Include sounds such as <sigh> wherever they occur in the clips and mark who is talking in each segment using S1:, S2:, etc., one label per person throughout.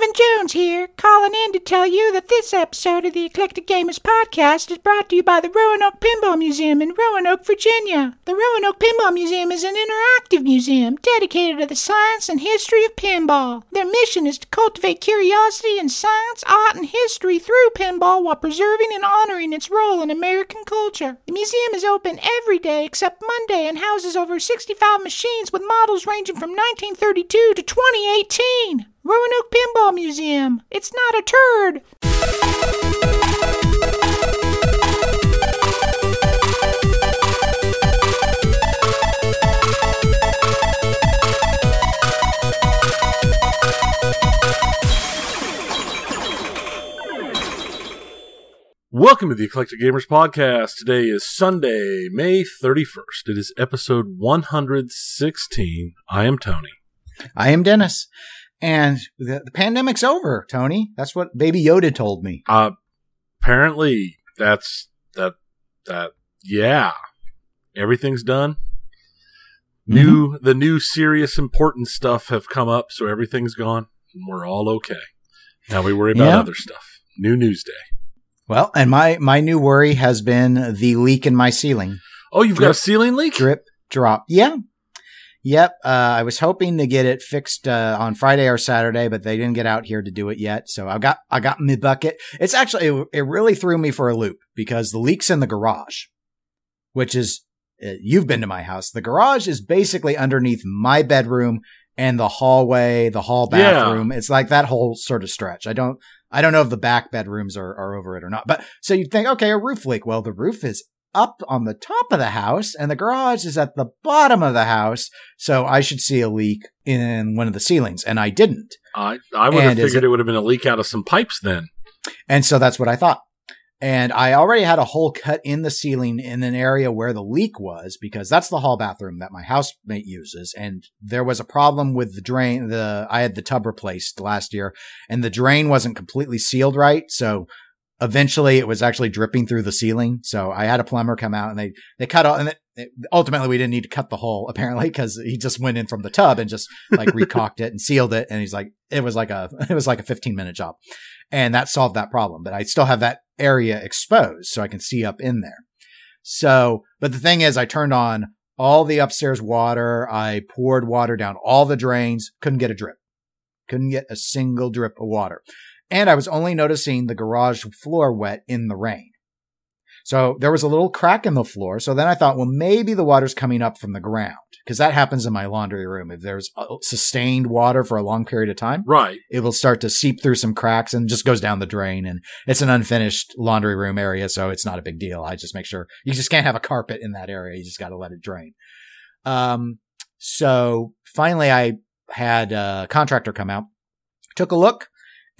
S1: Marvin Jones here, calling in to tell you that this episode of the Eclectic Gamers Podcast is brought to you by the Roanoke Pinball Museum in Roanoke, Virginia. The Roanoke Pinball Museum is an interactive museum dedicated to the science and history of pinball. Their mission is to cultivate curiosity in science, art, and history through pinball while preserving and honoring its role in American culture. The museum is open every day except Monday and houses over 65 machines with models ranging from 1932 to 2018. Roanoke Pinball Museum. It's not a turd.
S2: Welcome to the Eclectic Gamers Podcast. Today is Sunday, May 31st. It is episode 116. I am Tony.
S3: I am Dennis. And the, the pandemic's over, Tony. That's what Baby Yoda told me.
S2: Uh, apparently, that's, that, that, yeah. Everything's done. New, the new serious important stuff have come up, so everything's gone. And we're all okay. Now we worry about
S3: Yeah.
S2: other stuff. New news day.
S3: Well, and my, my new worry has been the leak in my ceiling.
S2: Oh, you've got a ceiling leak?
S3: Drip, drop. Yeah. Yep. Uh, I was hoping to get it fixed uh, on Friday or Saturday, but they didn't get out here to do it yet. So I got I got my bucket. It's actually it, it really threw me for a loop because the leak's in the garage, which is uh, you've been to my house. The garage is basically underneath my bedroom and the hallway, the hall
S2: Yeah.
S3: bathroom. It's like that whole sort of stretch. I don't I don't know if the back bedrooms are, are over it or not. But so you'd think, okay, a roof leak. Well, the roof is up on the top of the house and the garage is at the bottom of the house. So I should see a leak in one of the ceilings. And I didn't.
S2: I, I would have
S3: And is
S2: figured
S3: it-
S2: it would have been a leak out of some pipes then.
S3: And so that's what I thought. And I already had a hole cut in the ceiling in an area where the leak was because that's the hall bathroom that my housemate uses. And there was a problem with the drain. The, I had the tub replaced last year and the drain wasn't completely sealed right. So eventually it was actually dripping through the ceiling. So I had a plumber come out and they, they cut all, and it- ultimately we didn't need to cut the hole apparently because he just went in from the tub and just like recocked it and sealed it. And he's like, it was like a, <laughs> it was like a 15 minute job and that solved that problem. But I still have that area exposed so I can see up in there. So, but the thing is, I turned on all the upstairs water. I poured water down all the drains. Couldn't get a drip. Couldn't get a single drip of water. And I was only noticing the garage floor wet in the rain. So there was a little crack in the floor. So then I thought, well, maybe the water's coming up from the ground because that happens in my laundry room. If there's uh, sustained water for a long period of time,
S2: Right.
S3: it will start to seep through some cracks and just goes down the drain. And it's an unfinished laundry room area, so it's not a big deal. I just make sure you just can't have a carpet in that area. You just got to let it drain. Um, so finally, I had a contractor come out, took a look,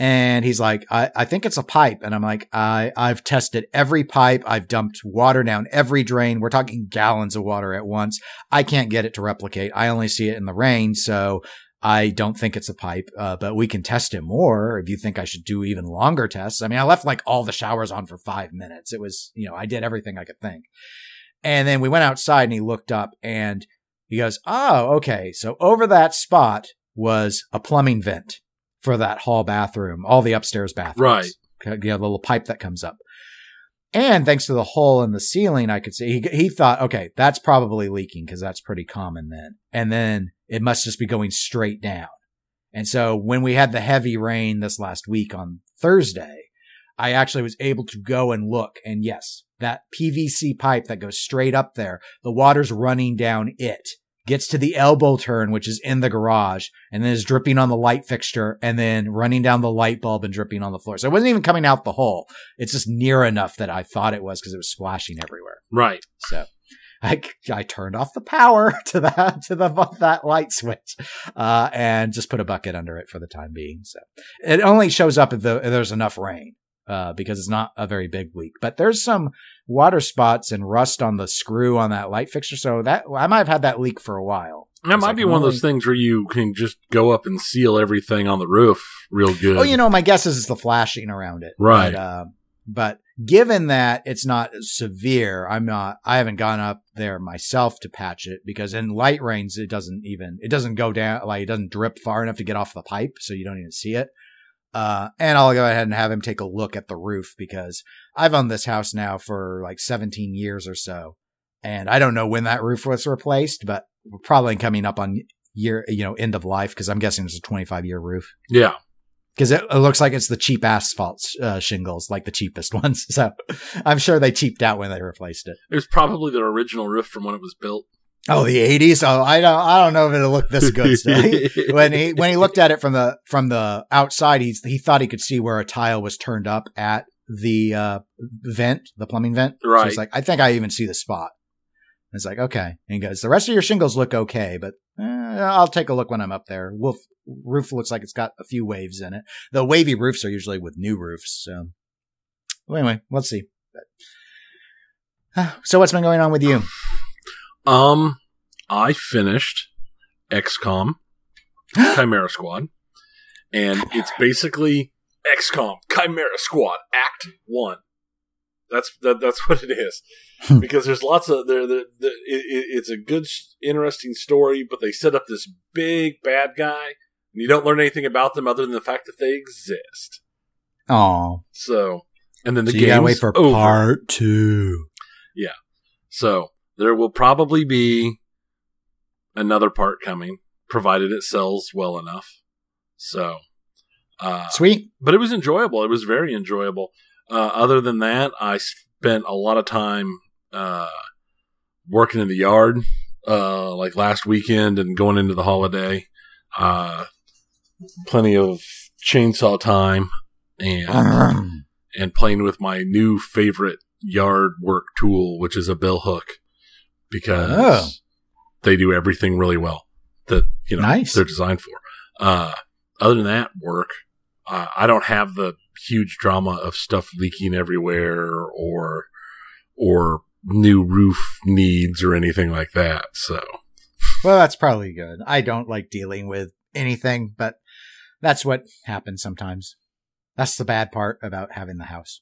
S3: and he's like, I, I think it's a pipe. And I'm like, I, I've tested every pipe. I've dumped water down every drain. We're talking gallons of water at once. I can't get it to replicate. I only see it in the rain. So I don't think it's a pipe, uh, but we can test it more if you think I should do even longer tests. I mean, I left like all the showers on for five minutes. It was, you know, I did everything I could think. And then we went outside and he looked up and he goes, Oh, okay. So over that spot was a plumbing vent for that hall bathroom, all the upstairs bathrooms.
S2: Right.
S3: You know, the little pipe that comes up. And thanks to the hole in the ceiling, I could see he, he thought, okay, that's probably leaking because that's pretty common then. And then it must just be going straight down. And so when we had the heavy rain this last week on Thursday, I actually was able to go and look. And yes, that PVC pipe that goes straight up there, the water's running down it, gets to the elbow turn, which is in the garage, and then is dripping on the light fixture and then running down the light bulb and dripping on the floor. So it wasn't even coming out the hole. It's just near enough that I thought it was because it was splashing everywhere.
S2: Right.
S3: So I, I turned off the power <laughs> to that, to the, that light switch, uh, and just put a bucket under it for the time being. So it only shows up if, the, if there's enough rain. Uh, because it's not a very big leak, but there's some water spots and rust on the screw on that light fixture. So that I might have had that leak for a while.
S2: That might be one of those things where you can just go up and seal everything on the roof real good.
S3: Oh, you know, my guess is it's the flashing around it.
S2: Right.
S3: But, uh, but given that it's not severe, I'm not, I haven't gone up there myself to patch it because in light rains, it doesn't even, it doesn't go down, like it doesn't drip far enough to get off the pipe. So you don't even see it. Uh, and I'll go ahead and have him take a look at the roof because I've owned this house now for like 17 years or so. And I don't know when that roof was replaced, but we're probably coming up on year, you know, end of life because I'm guessing it's a 25 year roof
S2: Yeah.
S3: because it, it looks like it's the cheap asphalt uh, shingles, like the cheapest <laughs> ones. So I'm sure they cheaped out when they replaced it.
S2: It was probably their original roof from when it was built.
S3: Oh, the 80s. Oh, I don't, I don't know if it'll look this good. <laughs> Still. When he when he looked at it from the from the outside, he he thought he could see where a tile was turned up at the uh, vent, the plumbing vent. So
S2: Right.
S3: he's like, I think I even see the spot. It's like, okay. And he goes, the rest of your shingles look okay, but eh, I'll take a look when I'm up there. Wolf roof looks like it's got a few waves in it. The wavy roofs are usually with new roofs. So well, anyway, let's see. <sighs> So what's been going on with you?
S2: Um, I finished XCOM <gasps> Chimera Squad, and it's basically XCOM Chimera Squad Act One. That's that, that's what it is. because there's lots of there. there, there it, it, it's a good, interesting story, but they set up this big bad guy, and you don't learn anything about them other than the fact that they exist.
S3: Oh,
S2: So, and then the
S3: so
S2: game
S3: wait for
S2: over.
S3: part two.
S2: Yeah, So there will probably be another part coming, provided it sells well enough. So, uh,
S3: Sweet.
S2: but it was enjoyable. It was very enjoyable. Uh, other than that, I spent a lot of time uh, working in the yard, uh, like last weekend and going into the holiday. Uh, plenty of chainsaw time and and playing with my new favorite yard work tool, which is a bill hook, because
S3: Oh.
S2: they do everything really well that you know
S3: Nice.
S2: they're designed for. Uh, other than that, work. Uh, I don't have the huge drama of stuff leaking everywhere or or new roof needs or anything like that. So
S3: Well, that's probably good. I don't like dealing with anything, but that's what happens sometimes. That's the bad part about having the house.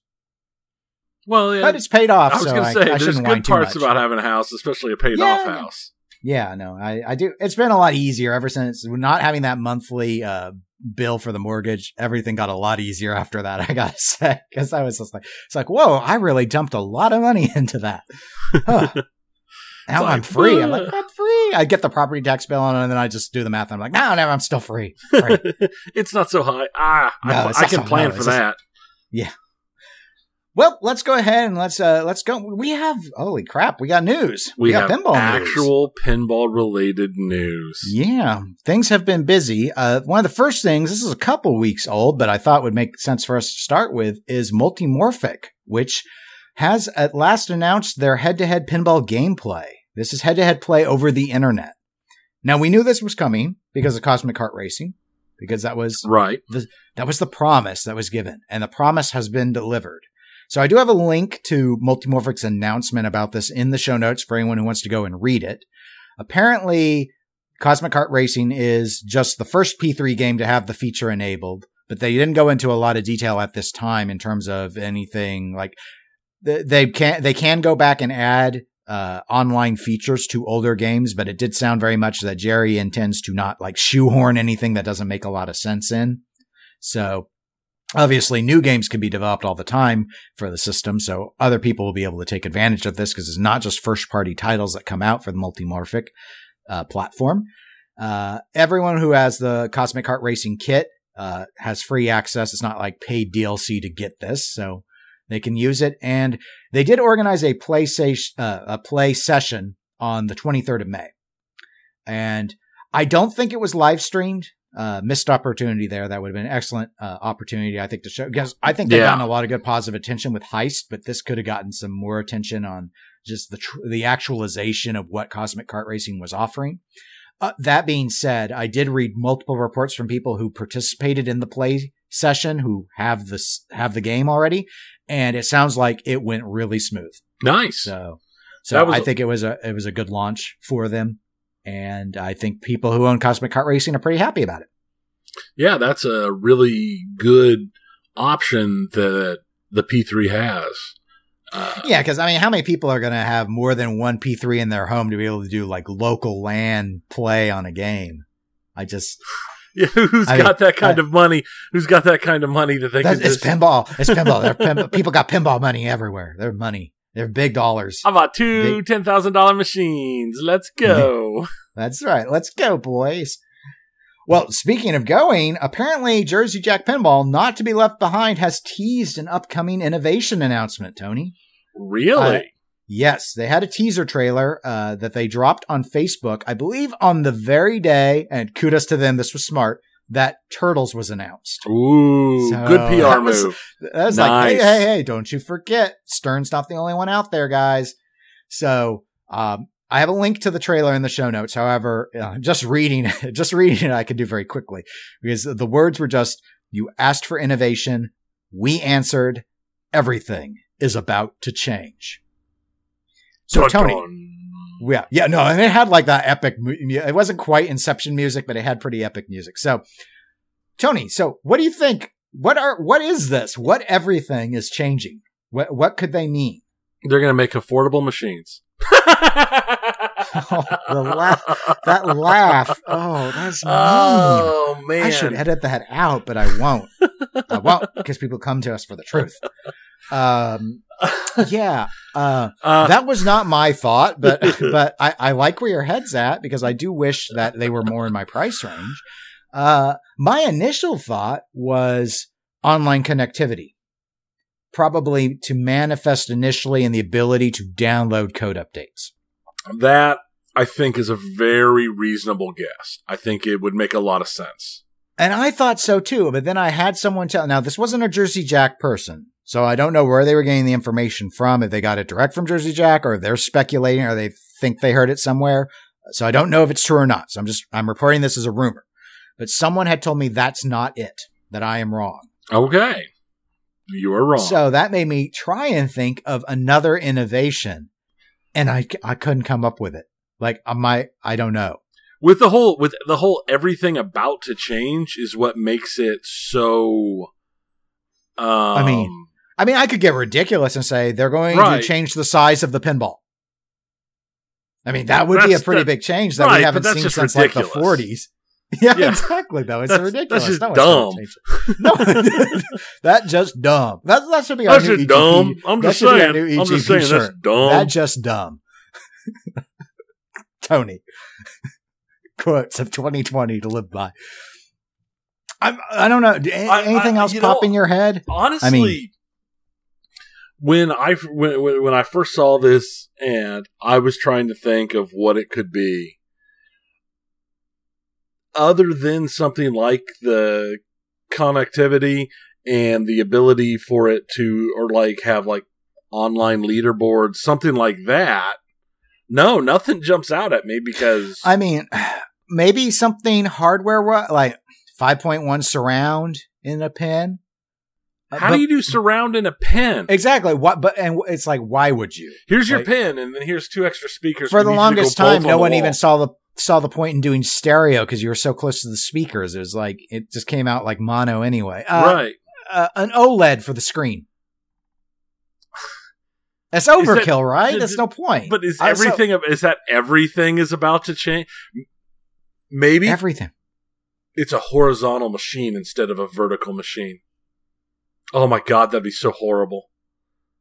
S2: Well, yeah,
S3: But it's paid off,
S2: I was
S3: so
S2: going
S3: I,
S2: to say
S3: I
S2: there's
S3: shouldn't
S2: good parts about having a house, especially a paid
S3: Yeah,
S2: off house.
S3: Yeah, no, I, I do. It's been a lot easier ever since not having that monthly uh, bill for the mortgage. Everything got a lot easier after that. <laughs> I gotta say, because I was just like, it's like, whoa, I really dumped a lot of money <laughs> into that. Huh. <laughs> now
S2: like,
S3: I'm free. I'm like, I'm free. I get the property tax bill on it, and then I just do the math. And I'm like, no, no, I'm still free. Right.
S2: it's not so high. Ah,
S3: No,
S2: I, I can
S3: so-
S2: plan for
S3: it's just-
S2: that.
S3: Well, let's go ahead and let's uh let's go. We have holy crap, we got news.
S2: We,
S3: got
S2: have
S3: pinball news.
S2: actual pinball related news.
S3: Yeah, things have been busy. Uh, one of the first things, this is a couple weeks old, but I thought would make sense for us to start with, is Multimorphic, which has at last announced their head to head pinball gameplay. This is head to head play over the internet. Now, we knew this was coming because of Cosmic Kart Racing, because that was
S2: Right.
S3: that was the promise that was given, and the promise has been delivered. So I do have a link to Multimorphic's announcement about this in the show notes for anyone who wants to go and read it. Apparently, Cosmic Kart Racing is just the first P3 game to have the feature enabled, but they didn't go into a lot of detail at this time in terms of anything like they can they can go back and add uh, online features to older games, but it did sound very much that Gerry intends to not like shoehorn anything that doesn't make a lot of sense in. So obviously new games can be developed all the time for the system. So other people will be able to take advantage of this because it's not just first party titles that come out for the multimorphic uh, platform. Uh, everyone who has the Cosmic Kart Racing kit uh, has free access. It's not like paid DLC to get this, so they can use it. And they did organize a play sa- uh, a play session on the 23rd of May, and I don't think it was live streamed. Uh, missed opportunity there. That would have been an excellent uh, opportunity, I think, to show. Because I think they've
S2: Yeah.
S3: gotten a lot of good positive attention with Heist, but this could have gotten some more attention on just the tr- the actualization of what Cosmic Kart Racing was offering. Uh, that being said, I did read multiple reports from people who participated in the play session who have this have the game already, and it sounds like it went really smooth.
S2: Nice.
S3: So, so I
S2: a-
S3: think it was a it was a good launch for them, and I think people who own Cosmic Kart Racing are pretty happy about it.
S2: Yeah, that's a really good option that the P3 has. Uh,
S3: Yeah, because I mean, how many people are going to have more than one P3 in their home to be able to do like local LAN play on a game? I just <laughs>
S2: Yeah, who's
S3: I
S2: got
S3: mean,
S2: that kind of money? Who's got that kind of money that they can
S3: it's
S2: just?
S3: pinball. It's pinball. Pin- <laughs> people got pinball money everywhere. They're money. They're big dollars.
S2: How about two
S3: Big-
S2: ten thousand dollar machines? Let's go. <laughs>
S3: That's right. Let's go, boys. Well, speaking of going, apparently Jersey Jack Pinball, not to be left behind, has teased an upcoming innovation announcement, Tony.
S2: really?
S3: Yes, they had a teaser trailer uh, that they dropped on Facebook, I believe on the very day, and kudos to them, this was smart, that Turtles was announced.
S2: Ooh,
S3: So,
S2: good PR
S3: that was-
S2: move.
S3: Was like, hey, hey, hey, don't you forget, Stern's not the only one out there, guys. So, um, I have a link to the trailer in the show notes. However, uh, just reading, <laughs> just reading it, I could do very quickly because the words were just, you asked for innovation. We answered everything is about to change. So Tony. Yeah, yeah, no, and it had like that epic. It wasn't quite Inception music, but it had pretty epic music. So, Tony, so what do you think? What are what is this? What everything is changing? What what could they mean?
S2: They're gonna make affordable machines. <laughs>
S3: Oh, the laugh, that laugh. Oh, that's mean.
S2: Oh man!
S3: I should edit that out, but I won't. I won't because people come to us for the truth. Um, yeah, uh, <laughs>
S2: Uh,
S3: that was not my thought, but <laughs> but I, I like where your head's at because I do wish that they were more in my price range. Uh, my initial thought was online connectivity, probably to manifest initially in the ability to download code updates.
S2: that I think is a very reasonable guess. I think it would make a lot of sense.
S3: And I thought so too, but then I had someone tell. Now this wasn't a Jersey Jack person, so I don't know where they were getting the information from. If they got it direct from Jersey Jack, or they're speculating, or they think they heard it somewhere. So I don't know if it's true or not. So I'm just I'm reporting this as a rumor. But someone had told me that's not it. That I am wrong.
S2: Okay, you are wrong.
S3: So that made me try and think of another innovation, and I I couldn't come up with it. Like I might I don't know.
S2: with the whole with the whole everything about to change is what makes it so. Um, i
S3: mean, I mean, I could get ridiculous and say they're going
S2: Right.
S3: to change the size of the pinball. I mean, that would be a pretty
S2: that-
S3: big change that
S2: right,
S3: we haven't seen since like the 40s. <laughs> Yeah,
S2: Yeah.
S3: exactly. Though it's
S2: That's-
S3: ridiculous.
S2: that's just
S3: No
S2: dumb. <laughs>
S3: No, that just dumb. That that should be our
S2: that's
S3: new
S2: just
S3: EGP.
S2: dumb. I'm
S3: that
S2: just saying. I'm just saying
S3: shirt.
S2: that's dumb.
S3: That just dumb. <laughs> Tony. Quotes of 2020 to live by. I'm, I don't know.
S2: I-
S3: anything
S2: I-
S3: else pop
S2: know,
S3: in your head?
S2: Honestly,
S3: I mean-
S2: when I when, when I first saw this and I was trying to think of what it could be, other than something like the connectivity and the ability for it to or like have like online leaderboards, something like that. No, nothing jumps out at me because
S3: I mean, maybe something hardware like 5.1 surround in a pin. Uh,
S2: how
S3: but-
S2: do you do surround in a pen?
S3: exactly what? But and it's like, why would you?
S2: Here's your
S3: like-
S2: pen, and then here's two extra speakers
S3: For the
S2: you to go
S3: longest time, no
S2: the
S3: one
S2: wall.
S3: even saw the saw the point in doing stereo because you were so close to the speakers. It was like it just came out like mono anyway. Uh,
S2: right.
S3: uh, an OLED for the screen. That's
S2: that-
S3: overkill, right?
S2: d-
S3: That's
S2: d-
S3: no point.
S2: But is everything is that everything is about to change? Maybe
S3: everything?
S2: it's a horizontal machine instead of a vertical machine. Oh my god, that'd be so horrible.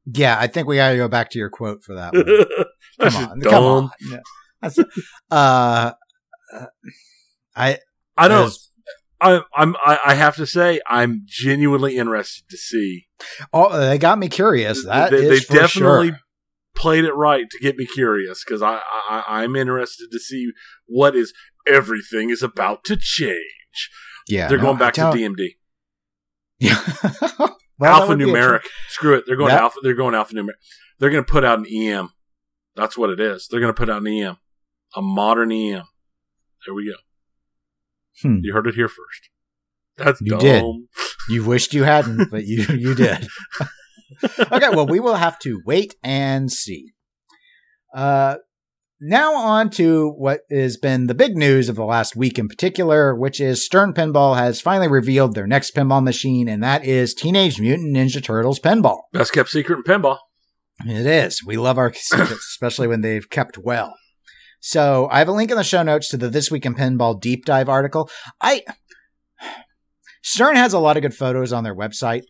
S3: Yeah, I think we got to go back to your quote for that. <laughs> One. Come on,
S2: dumb.
S3: come on. Yeah. Uh, I
S2: I don't. I, I'm. I, I have to say, I'm genuinely interested to see.
S3: oh, they got me curious. That
S2: they,
S3: is
S2: they definitely
S3: sure.
S2: played it right to get me curious because I, I I'm interested to see what is everything is about to change.
S3: Yeah,
S2: They're
S3: no,
S2: going back to DMD.
S3: Yeah. <laughs> Well, that would be a
S2: alphanumeric. Screw it. They're going
S3: Yep.
S2: alpha. They're going alphanumeric. They're going to put out an EM. That's what it is. They're going to put out an EM, a modern EM. There we go.
S3: Hmm.
S2: You heard it here first. That's
S3: You
S2: dumb.
S3: did. You wished you hadn't, but you <laughs> you did. <laughs> okay, well, we will have to wait and see. Uh, now on to what has been the big news of the last week in particular, which is Stern Pinball has finally revealed their next pinball machine, and that is Teenage Mutant Ninja Turtles Pinball.
S2: Best kept secret in pinball.
S3: It is. We love our <coughs> secrets, especially when they've kept well. So I have a link in the show notes to the This Week in Pinball deep dive article. I <sighs> Stern has a lot of good photos on their website.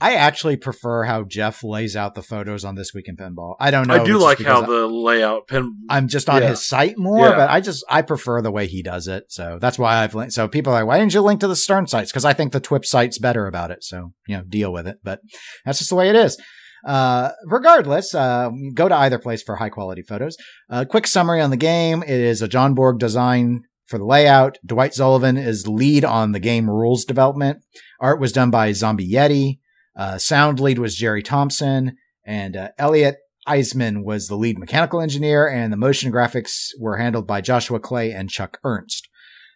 S3: I actually prefer how Jeff lays out the photos on this week in pinball. I don't know.
S2: I do like how
S3: because
S2: the layout pin.
S3: I'm just on
S2: Yeah.
S3: his site more,
S2: Yeah.
S3: but I just I prefer the way he does it. So that's why I've linked. So people are like, why didn't you link to the Stern sites? Because I think the TWIP site's better about it. So you know, deal with it. But that's just the way it is. Uh, regardless, uh, go to either place for high quality photos. A quick summary on the game: It is a John Borg design for the layout. Dwight Sullivan is lead on the game rules development. Art was done by Zombie Yeti. Uh, sound lead was Jerry Thompson, and uh, Elliot Eismin was the lead mechanical engineer, and the motion graphics were handled by Joshua Clay and Chuck Ernst.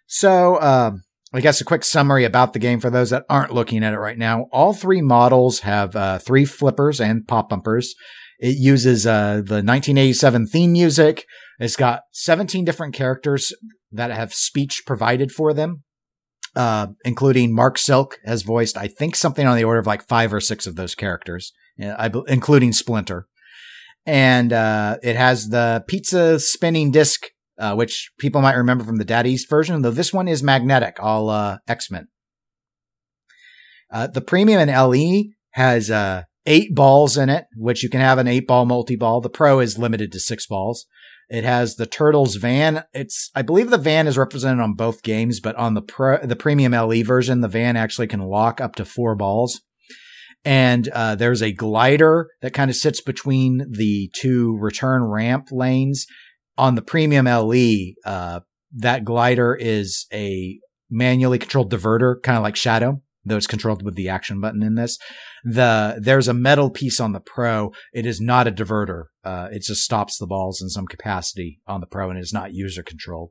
S3: So, um, I guess a quick summary about the game for those that aren't looking at it right now. All three models have uh, three flippers and pop bumpers. It uses uh, the 1987 theme music. It's got 17 different characters that have speech provided for them, uh, including Marc Silk has voiced, I think, something on the order of like five or six of those characters, including Splinter. And uh, it has the pizza spinning disc, uh, which people might remember from the Data East version, though this one is magnetic, all uh, X Men. Uh, the premium in LE has uh, eight balls in it, which you can have an eight ball multi ball. The Pro is limited to six balls. It has the Turtles van. It's, I believe the van is represented on both games, but on the pro, the premium LE version, the van actually can lock up to four balls. And, uh, there's a glider that kind of sits between the two return ramp lanes. On the premium LE, uh, that glider is a manually controlled diverter, kind of like Shadow, though it's controlled with the action button in this. The, there's a metal piece on the Pro. It is not a diverter. Uh, it just stops the balls in some capacity on the Pro and is not user controlled.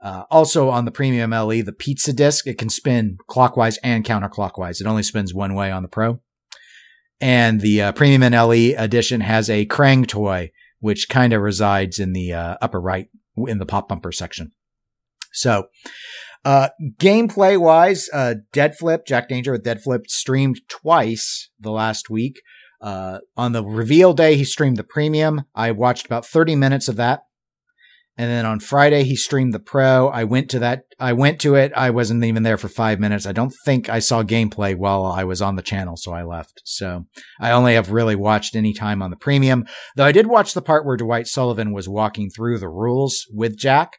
S3: Uh, also on the premium LE, the pizza disc, it can spin clockwise and counterclockwise. It only spins one way on the Pro. And the uh, premium and LE edition has a Krang toy, which kind of resides in the uh, upper right in the pop bumper section. So, uh, gameplay wise, uh, Dead Flip, Jack Danger with Dead Flip streamed twice the last week. Uh, on the reveal day, he streamed the premium. I watched about 30 minutes of that. And then on Friday, he streamed the pro. I went to that. I went to it. I wasn't even there for five minutes. I don't think I saw gameplay while I was on the channel, so I left. So I only have really watched any time on the premium, though I did watch the part where Dwight Sullivan was walking through the rules with Jack.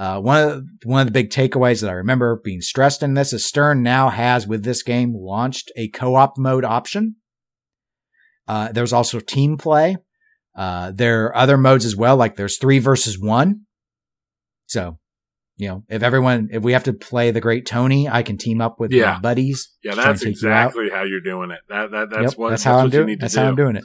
S3: Uh, one of the, one of the big takeaways that I remember being stressed in this is Stern now has with this game launched a co-op mode option. Uh, there's also team play. Uh, there are other modes as well, like there's three versus one. So, you know, if everyone, if we have to play the Great Tony, I can team up with
S2: Yeah.
S3: my buddies.
S2: Yeah,
S3: to try and
S2: that's
S3: take you
S2: exactly how you're doing it. That that that's
S3: Yep,
S2: what
S3: that's
S2: that's,
S3: how I'm doing. That's
S2: do.
S3: how I'm doing it.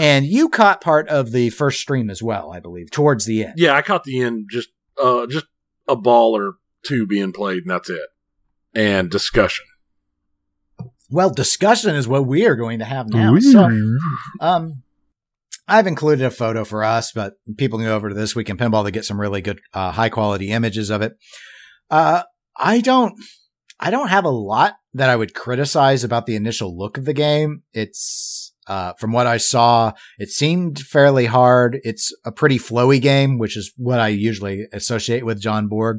S3: And you caught part of the first stream as well, I believe, towards the end.
S2: Yeah, I caught the end. Just uh, just a ball or two being played, and that's it. And discussion.
S3: Well, discussion is what we are going to have now. So, um, I've included a photo for us, but people can go over to this week in pinball to get some really good, uh, high quality images of it. Uh, I don't, I don't have a lot that I would criticize about the initial look of the game. It's, uh, from what I saw, it seemed fairly hard. It's a pretty flowy game, which is what I usually associate with John Borg.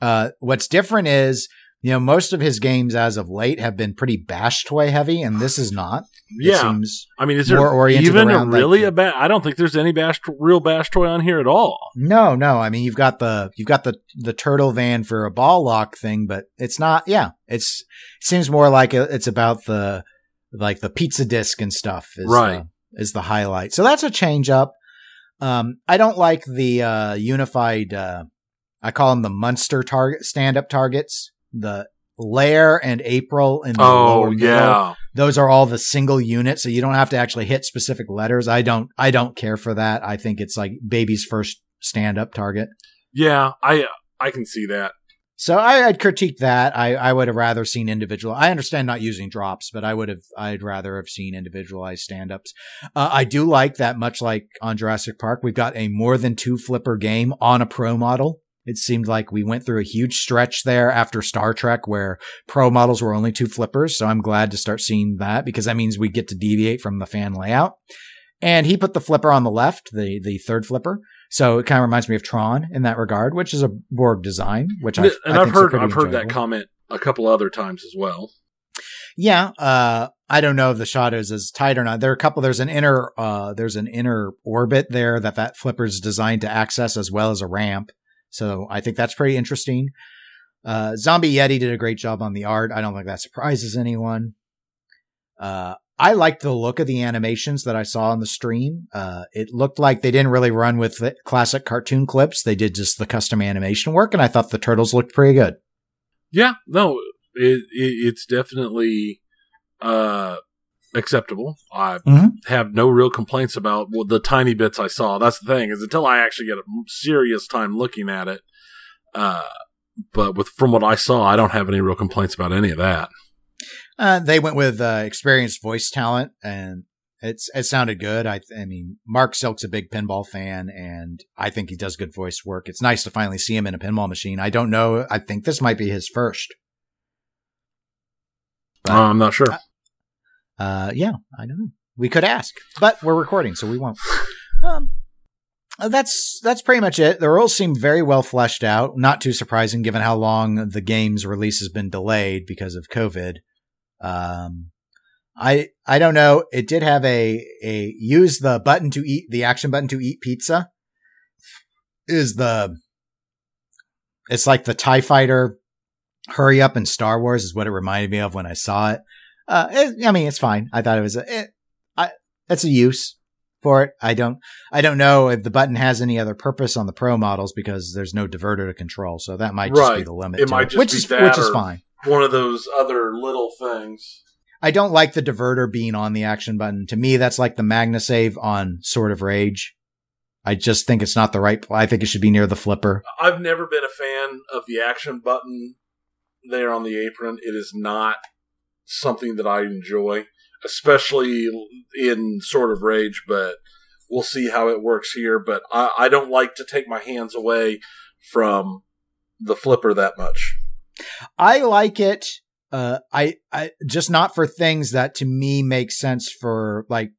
S3: Uh, what's different is, you know, most of his games as of late have been pretty bash toy heavy, and this is not. It
S2: Yeah,
S3: seems
S2: I mean, is
S3: more oriented
S2: even
S3: around,
S2: really a bash? I don't think there's any bash real bash toy on here at all.
S3: No, no. I mean, you've got the you've got the the turtle van for a ball lock thing, but it's not. Yeah, it's it seems more like it's about the like the pizza disc and stuff. Is
S2: Right.
S3: the, is the highlight. So that's a change up. Um, I don't like the uh, unified. Uh, I call them the Munster target stand up targets. The Lair and April in the
S2: Oh
S3: lower middle
S2: yeah,
S3: those are all the single units, so you don't have to actually hit specific letters. I don't, I don't care for that. I think it's like baby's first stand up target.
S2: yeah. I I can see that.
S3: So I, I'd critique that. I, I would have rather seen individual. I understand not using drops, but I would have, I'd rather have seen individualized stand ups. Uh, I do like that much like on Jurassic Park, we've got a more than two flipper game on a pro model. It seemed like we went through a huge stretch there after Star Trek where pro models were only two flippers. So I'm glad to start seeing that because that means we get to deviate from the fan layout. And he put the flipper on the left, the, the third flipper. So it kind of reminds me of Tron in that regard, which is a Borg design, which I
S2: and I've heard I've heard that comment a couple other times as well.
S3: Yeah, uh, I don't know if the shot is as tight or not. There are a couple. There's an inner, uh, there's an inner orbit there that that flipper is designed to access as well as a ramp. So I think that's pretty interesting. Uh, Zombie Yeti did a great job on the art. I don't think that surprises anyone. Uh, I liked the look of the animations that I saw on the stream. Uh, it looked like they didn't really run with the classic cartoon clips. They did just the custom animation work, and I thought the turtles looked pretty good.
S2: Yeah, no, it, it it's definitely uh acceptable. I
S3: Mhm.
S2: have no real complaints about well, the tiny bits I saw. That's the thing is until I actually get a serious time looking at it. Uh, but with from what I saw, I don't have any real complaints about any of that.
S3: Uh, they went with uh, experienced voice talent, and it's it sounded good. I, I mean, Marc Silk's a big pinball fan, and I think he does good voice work. It's nice to finally see him in a pinball machine. I don't know. I think this might be his first. But-
S2: Uh, I'm not sure.
S3: Uh, yeah, I don't know. We could ask, but we're recording, so we won't. <laughs> Um, uh, that's that's pretty much it. The rules seem very well fleshed out. Not too surprising, given how long the game's release has been delayed because of COVID. Um, I I don't know. It did have a a use the button to eat the action button to eat pizza. Is the it's like the Tie Fighter hurry up in Star Wars is what it reminded me of when I saw it. Uh, it, I mean, it's fine. I thought it was a, it, I, it's a use for it. I don't, I don't know if the button has any other purpose on the pro models because there's no diverter to control. So that might just be the limit.
S2: It might just
S3: which
S2: be
S3: is, which is fine.
S2: One of those other little things.
S3: I don't like the diverter being on the action button. To me, that's like the Magna save on Sword of Rage. I just think it's not the right. I think it should be near the flipper.
S2: I've never been a fan of the action button there on the apron. It is not something that I enjoy, especially in Sword of Rage, but we'll see how it works here. But I, I don't like to take my hands away from the flipper that much.
S3: I like it. Uh, I, I just not for things that to me make sense for like,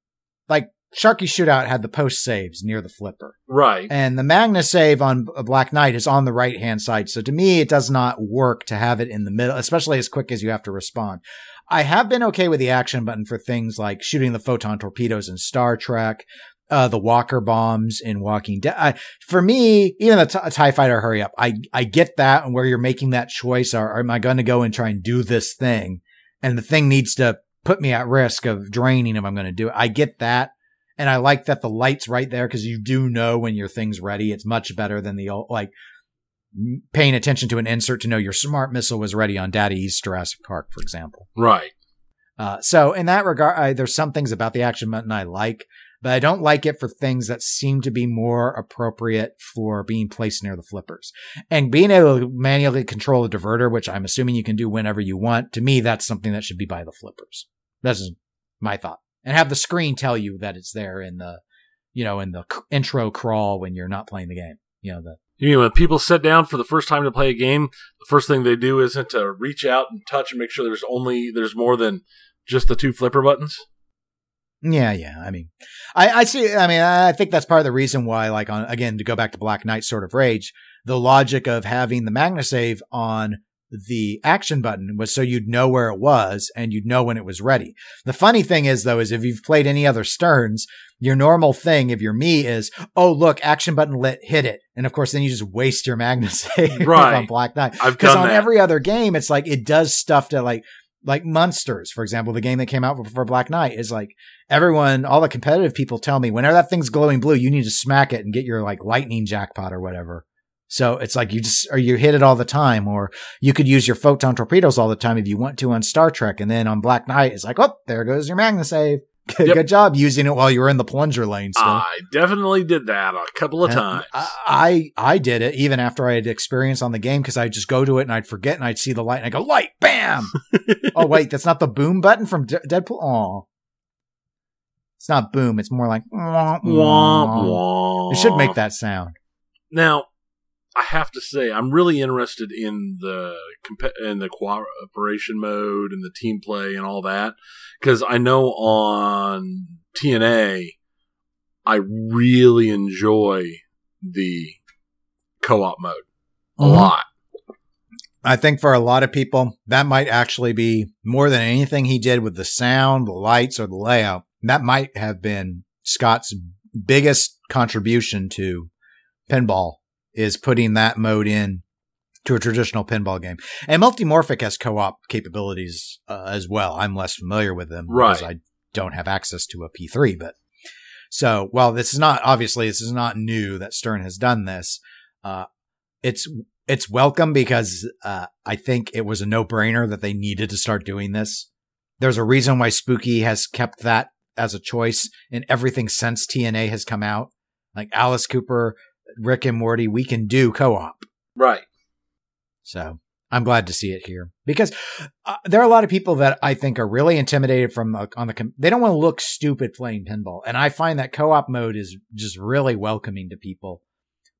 S3: like Sharky Shootout had the post saves near the flipper
S2: Right.
S3: and the Magna save on Black Knight is on the right hand side. So to me, it does not work to have it in the middle, especially as quick as you have to respond. I have been okay with the action button for things like shooting the photon torpedoes in Star Trek, uh, the Walker bombs in Walking Dead. I, for me, even the t- Tie Fighter hurry up, I I get that and where you're making that choice. are am I going to go and try and do this thing, and the thing needs to put me at risk of draining if I'm going to do it. I get that. And I like that the light's right there because you do know when your thing's ready. It's much better than the old, like paying attention to an insert to know your smart missile was ready on Data East Jurassic Park, for example.
S2: Right.
S3: Uh, so in that regard, I, there's some things about the action button I like, but I don't like it for things that seem to be more appropriate for being placed near the flippers. And being able to manually control the diverter, which I'm assuming you can do whenever you want, to me, that's something that should be by the flippers. That's my thought. And have the screen tell you that it's there in the, you know, in the intro crawl when you're not playing the game. You know, the,
S2: You mean when people sit down for the first time to play a game, the first thing they do isn't to reach out and touch and make sure there's only there's more than just the two flipper buttons?
S3: Yeah, yeah. I mean, I, I see. I mean, I think that's part of the reason why, like, on again to go back to Black Knight, Sword of Rage. The logic of having the Magna save on the action button was so you'd know where it was and you'd know when it was ready. The funny thing is, though, is if you've played any other Sterns, your normal thing, if you're me, is oh look, action button lit, hit it, and of course then you just waste your Magna <laughs> save
S2: Right.
S3: on Black Knight. Because on
S2: that.
S3: every other game, it's like it does stuff to like like Monsters, for example, the game that came out for, Black Knight is like everyone, all the competitive people tell me whenever that thing's glowing blue, you need to smack it and get your like lightning jackpot or whatever. So it's like you just or you hit it all the time, or you could use your photon torpedoes all the time if you want to on Star Trek, and then on Black Knight, it's like, oh, there goes your Magna save. Good,
S2: Yep.
S3: good job using it while you were in the plunger lane. Still.
S2: I definitely did that a couple of
S3: And
S2: times.
S3: I, I I did it even after I had experience on the game because I'd just go to it and I'd forget and I'd see the light and I go light, bam. <laughs> oh wait, that's not the boom button from De- Deadpool. Oh, it's not boom. It's more like wah,
S2: Womp
S3: wah.
S2: womp.
S3: It should make that sound.
S2: Now, I have to say, I'm really interested in the comp- in the cooperation mode and the team play and all that because I know on TNA, I really enjoy the co-op mode a
S3: Mhm.
S2: lot.
S3: I think for a lot of people, that might actually be more than anything he did with the sound, the lights, or the layout. That might have been Scott's biggest contribution to pinball is putting that mode in to a traditional pinball game. And Multimorphic has co-op capabilities uh, as well. I'm less familiar with them
S2: Right.
S3: because I don't have access to a P3, but so while this is not obviously this is not new that Stern has done this, uh, it's it's welcome because uh, I think it was a no brainer that they needed to start doing this. There's a reason why Spooky has kept that as a choice in everything since TNA has come out. Like Alice Cooper, Rick and Morty, we can do co-op.
S2: Right.
S3: So I'm glad to see it here because uh, there are a lot of people that I think are really intimidated from uh, on the. Com- they don't want to look stupid playing pinball, and I find that co-op mode is just really welcoming to people.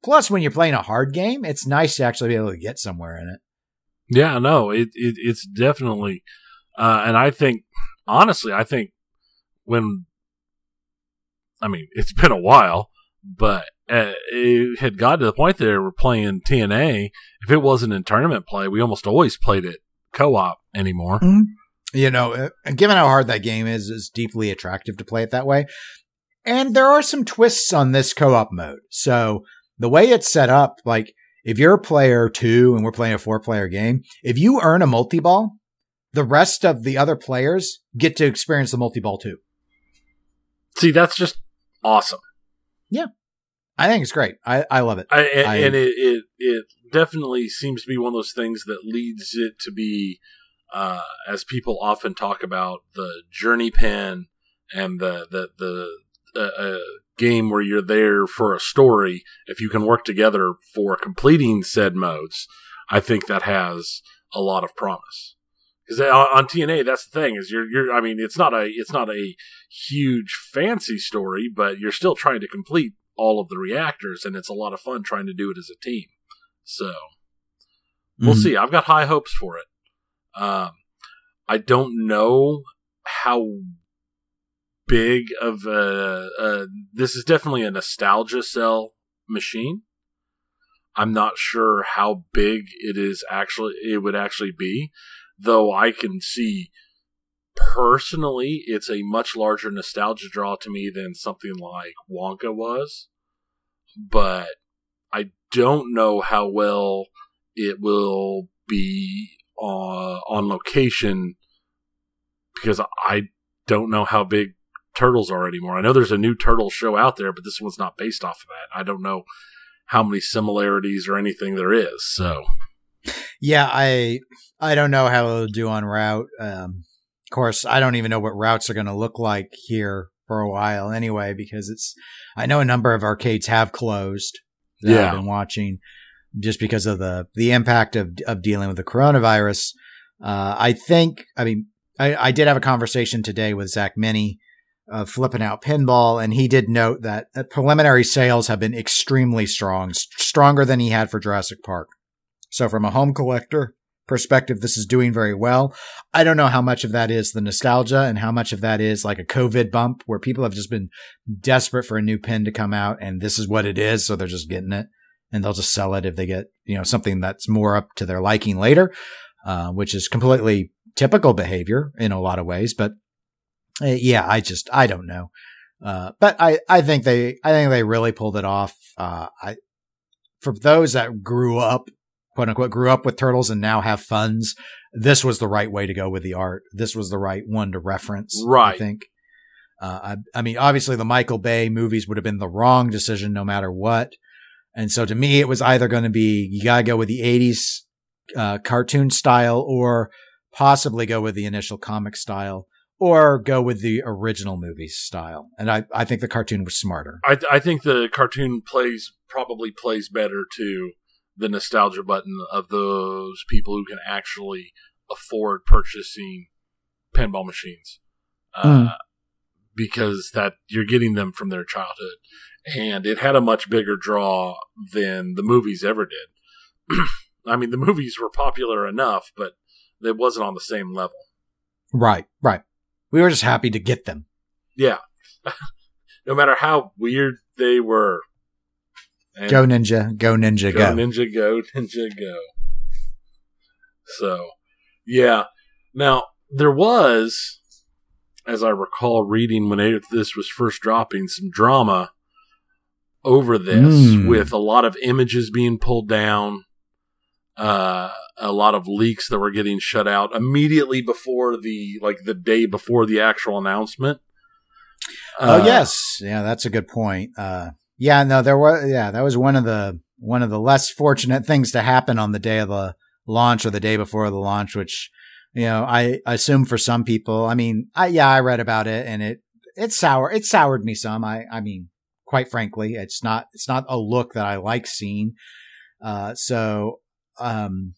S3: Plus, when you're playing a hard game, it's nice to actually be able to get somewhere in it.
S2: Yeah, no, it, it it's definitely, uh, and I think honestly, I think when, I mean, it's been a while, but uh, it had got to the point that they were playing TNA. If it wasn't in tournament play, we almost always played it co-op anymore.
S3: You know, uh, given how hard that game is, it's deeply attractive to play it that way. And there are some twists on this co-op mode. So the way it's set up, like if you're a player two and we're playing a four player game, if you earn a multi-ball, the rest of the other players get to experience the multi-ball too.
S2: See, that's just awesome.
S3: I think it's great. I, I love it.
S2: I, and,
S3: I-
S2: and it, it it definitely seems to be one of those things that leads it to be, uh, as people often talk about, the journey pen and the the the uh, uh, game where you're there for a story. If you can work together for completing said modes, I think that has a lot of promise. Because on TNA, that's the thing is you're you're. I mean, it's not a it's not a huge fancy story, but you're still trying to complete all of the reactors, and it's a lot of fun trying to do it as a team. So we'll
S3: Mhm.
S2: see. I've got high hopes for it. Um, I don't know how big of a, a this is definitely a nostalgia cell machine. I'm not sure how big it is actually it would actually be, though I can see personally it's a much larger nostalgia draw to me than something like Wonka was. But I don't know how well it will be uh, on location because I don't know how big turtles are anymore. I know there's a new turtle show out there, but this one's not based off of that. I don't know how many similarities or anything there is. So
S3: Yeah, I I don't know how it'll do on route. Um, of course, I don't even know what routes are going to look like here for a while anyway, because it's. I know a number of arcades have closed. That
S2: Yeah.
S3: I've been watching just because of the the impact of of dealing with the coronavirus. Uh, I think. I mean, I, I did have a conversation today with Zach Minnie of flipping out pinball, and he did note that uh, preliminary sales have been extremely strong, stronger than he had for Jurassic Park. So from a home collector perspective, this is doing very well. I don't know how much of that is the nostalgia and how much of that is like a COVID bump where people have just been desperate for a new pin to come out and this is what it is. So they're just getting it and they'll just sell it if they get, you know, something that's more up to their liking later, uh, which is completely typical behavior in a lot of ways. But uh, yeah, I just, I don't know. Uh, but I, I think they, I think they really pulled it off. Uh, I, for those that grew up quote unquote grew up with turtles and now have funds, this was the right way to go with the art. This was the right one to reference. I
S2: Right.
S3: think. Uh, I, I mean, obviously the Michael Bay movies would have been the wrong decision no matter what. And so to me, it was either going to be, you gotta go with the eighties, uh, cartoon style or possibly go with the initial comic style or go with the original movie style. And I, I think the cartoon was smarter.
S2: I, I think the cartoon plays probably plays better to the nostalgia button of those people who can actually afford purchasing pinball machines, uh,
S3: Mm.
S2: because that you're getting them from their childhood, and it had a much bigger draw than the movies ever did. <clears throat> I mean, the movies were popular enough, but it wasn't on the same level.
S3: Right, right. We were just happy to get them.
S2: Yeah, <laughs> no matter how weird they were. And
S3: Go Ninja, go Ninja,
S2: Go
S3: go.
S2: Ninja Go, <laughs> Ninja Go. So, yeah. Now, there was, as I recall reading when this was first dropping, some drama over this
S3: Mm.
S2: with a lot of images being pulled down, uh, a lot of leaks that were getting shut out immediately before the, like the day before the actual announcement.
S3: oh
S2: Uh,
S3: yes, yeah, that's a good point. Uh, yeah, no, there was yeah, that was one of the one of the less fortunate things to happen on the day of the launch or the day before the launch, which you know I assume for some people. I mean, I yeah, I read about it and it it sour it soured me some. I I mean, quite frankly, it's not it's not a look that I like seeing. Uh, so um,